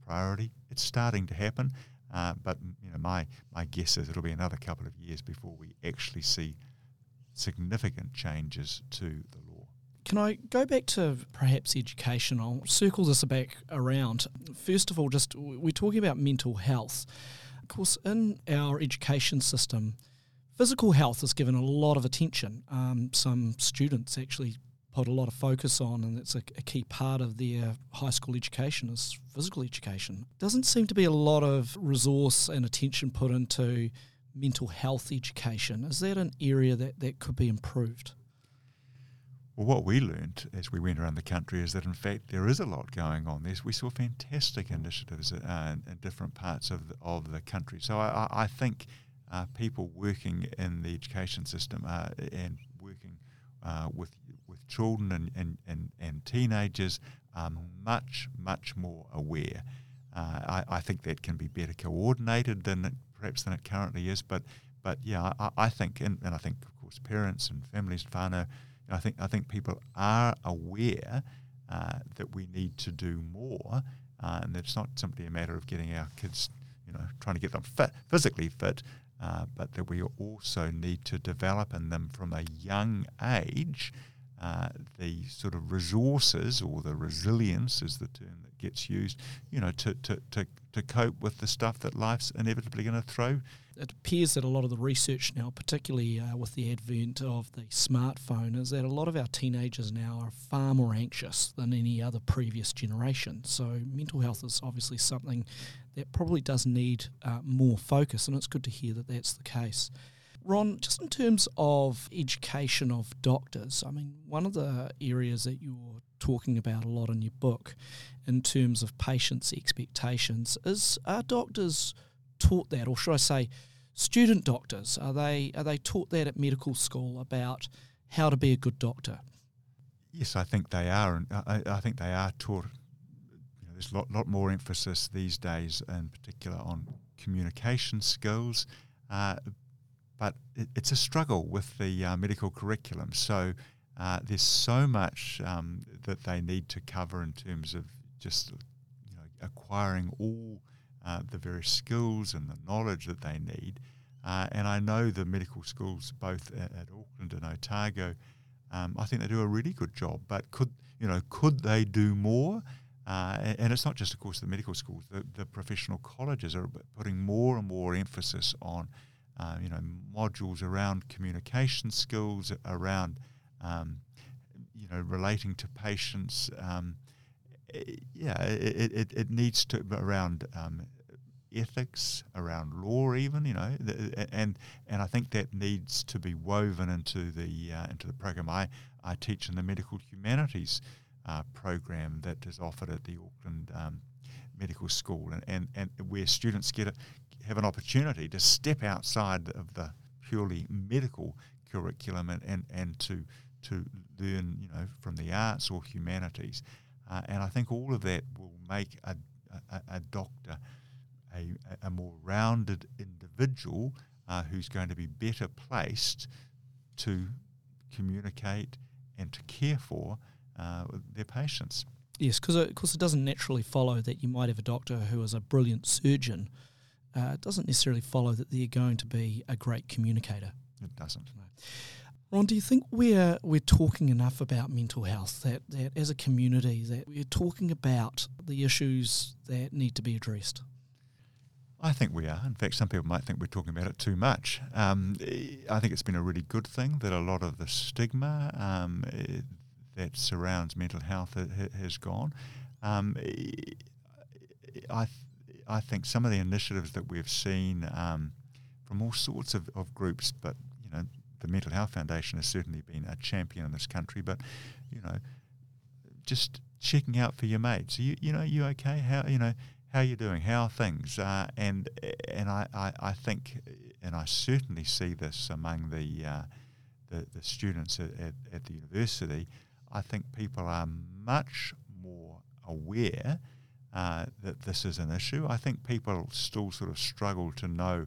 priority. It's starting to happen, uh, but you know, my my guess is it'll be another couple of years before we actually see significant changes to the. Can I go back to perhaps education? I'll circle this back around. First of all, just we're talking about mental health. Of course, in our education system, physical health is given a lot of attention. Um, some students actually put a lot of focus on, and it's a, a, key part of their high school education is physical education. Doesn't seem to be a lot of resource and attention put into mental health education. Is that an area that, that could be improved? Well, what we learned as we went around the country is that, in fact, there is a lot going on. There's, we saw fantastic initiatives uh, in, in, different parts of the, of the country. So I, I think uh, people working in the education system uh, and working uh, with with children and, and, and, and teenagers are much, much more aware. Uh, I, I, think that can be better coordinated than it, perhaps than it currently is. But but yeah, I, I think and, and I think of course parents and families and whānau, I think I think people are aware uh, that we need to do more, uh, and it's not simply a matter of getting our kids, you know, trying to get them fit, physically fit, uh, but that we also need to develop in them from a young age uh, the sort of resources or the resilience is the term that gets used, you know, to, to, to, to cope with the stuff that life's inevitably going to throw. It appears that a lot of the research now, particularly uh, with the advent of the smartphone, is that a lot of our teenagers now are far more anxious than any other previous generation. So mental health is obviously something that probably does need uh, more focus, and it's good to hear that that's the case. Ron, just in terms of education of doctors, I mean, one of the areas that you're talking about a lot in your book in terms of patients' expectations is are doctors taught that, or should I say, student doctors, are they are they taught that at medical school about how to be a good doctor? Yes, I think they are, and I, I think they are taught. You know, there's a lot, lot more emphasis these days, in particular, on communication skills. Uh, but it, it's a struggle with the uh, medical curriculum. So uh, there's so much um, that they need to cover in terms of just you know acquiring all uh, the various skills and the knowledge that they need. Uh, and I know the medical schools, both at, at Auckland and Otago, um, I think they do a really good job. But could you know could they do more? Uh, and it's not just, of course, the medical schools. The, the professional colleges are putting more and more emphasis on uh, you know, modules around communication skills, around, um, you know, relating to patients. Um, yeah, it, it, it needs to around um, ethics, around law, even you know, and and I think that needs to be woven into the uh, into the program. I I teach in the medical humanities uh, program that is offered at the Auckland um, Medical School, and, and, and where students get a, have an opportunity to step outside of the purely medical curriculum and, and, and to to learn you know from the arts or humanities uh, and I think all of that will make a, a, a doctor a, a, more rounded individual uh, who's going to be better placed to communicate and to care for uh, their patients. Yes, because of course it doesn't naturally follow that you might have a doctor who is a brilliant surgeon uh, it doesn't necessarily follow that they're going to be a great communicator. It doesn't. No. Ron, do you think we're we're talking enough about mental health that, that as a community that we're talking about the issues that need to be addressed? I think we are. In fact, some people might think we're talking about it too much. Um, I think it's been a really good thing that a lot of the stigma um, that surrounds mental health has gone. Um, I, I think some of the initiatives that we've seen um, from all sorts of, of groups, but the Mental Health Foundation has certainly been a champion in this country. But you know, just checking out for your mates. You, you know, you okay? How you know? how are you doing? How are things? Uh, and and I, I, I, think, and I certainly see this among the uh, the, the, students at, at, at, the university. I think people are much more aware uh, that this is an issue. I think people still sort of struggle to know,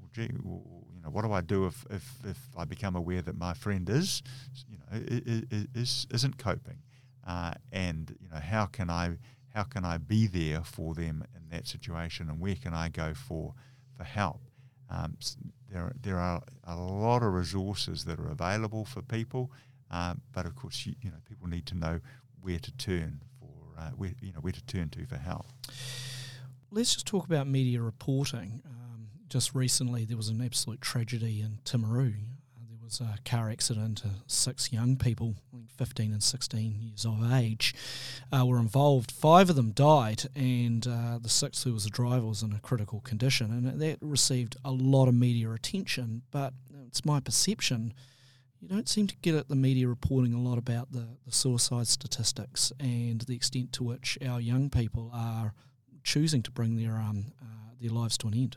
well, gee, well, know, what do I do if, if, if I become aware that my friend is, you know, is, isn't coping, uh, and you know, how can I how can I be there for them in that situation, and where can I go for for help? Um, there, there are a lot of resources that are available for people, uh, but of course, you, you, know, people need to know where to turn for, uh, where, you know, where to turn to for help. Let's just talk about media reporting. Um, just recently, there was an absolute tragedy in Timaru There was a car accident. Uh, six young people, I think 15 and 16 years of age, uh, were involved. Five of them died, and uh, the sixth, who was the driver, was in a critical condition. And that received a lot of media attention. But it's my perception you don't seem to get at the media reporting a lot about the, the suicide statistics and the extent to which our young people are choosing to bring their um, uh, their lives to an end.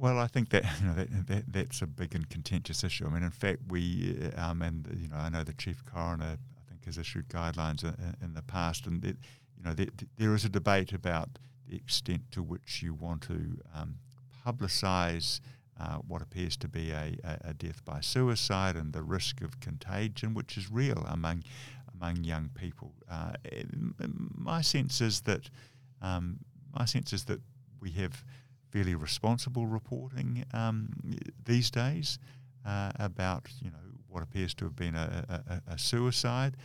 Well, I think that, you know, that, that, that's a big and contentious issue. I mean, in fact, we uh, um, and you know I know the chief coroner I think has issued guidelines in, in the past, and it, you know there is a debate about the extent to which you want to um, publicise uh, what appears to be a, a, death by suicide and the risk of contagion, which is real among among young people. Uh, my sense is that um, my sense is that we have fairly responsible reporting um, these days uh, about you know what appears to have been a, a, a suicide,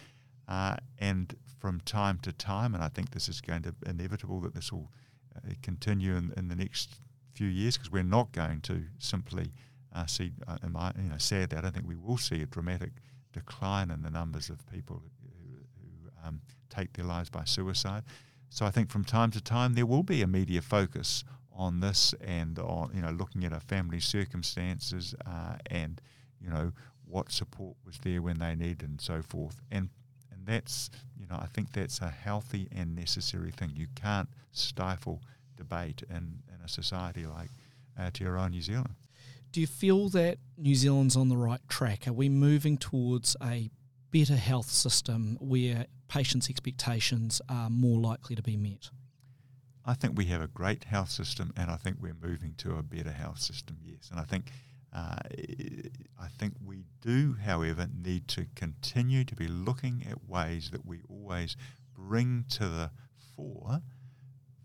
uh, and from time to time, and I think this is going to be inevitable that this will uh, continue in, in, the next few years because we're not going to simply uh, see. Uh, my, you know, sadly, I don't think we will see a dramatic decline in the numbers of people who, who um, take their lives by suicide. So I think from time to time there will be a media focus on this and on you know looking at a family circumstances uh, and you know what support was there when they needed and so forth. And and that's you know I think that's a healthy and necessary thing. You can't stifle debate in, in a society like Aotearoa New Zealand. Do you feel that New Zealand's on the right track? Are we moving towards a better health system where patients expectations are more likely to be met I think we have a great health system, and I think we're moving to a better health system. Yes, and I think uh, I think we do, however, need to continue to be looking at ways that we always bring to the fore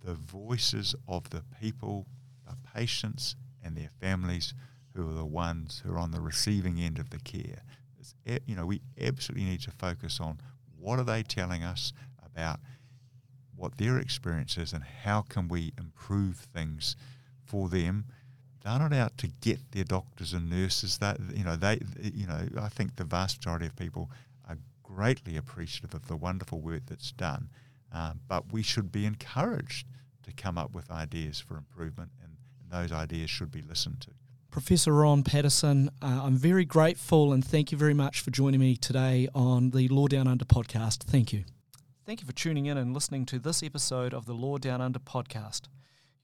the voices of the people, the patients, and their families who are the ones who are on the receiving end of the care. It's, you know, we absolutely need to focus on what are they telling us about what their experience is and how can we improve things for them. They're not out to get their doctors and nurses. That you know, they you know, I think the vast majority of people are greatly appreciative of the wonderful work that's done. Uh, but we should be encouraged to come up with ideas for improvement, and, and those ideas should be listened to. Professor Ron Paterson, uh, I'm very grateful and thank you very much for joining me today on the Law Down Under podcast. Thank you. Thank you for tuning in and listening to this episode of the Law Down Under podcast.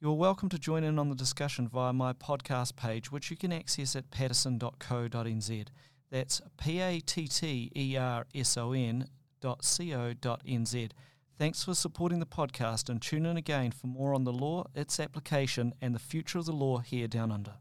You are welcome to join in on the discussion via my podcast page, which you can access at patterson.co.nz. That's P A T T E R S O N dot C O dot NZ. Thanks for supporting the podcast and tune in again for more on the law, its application, and the future of the law here down under.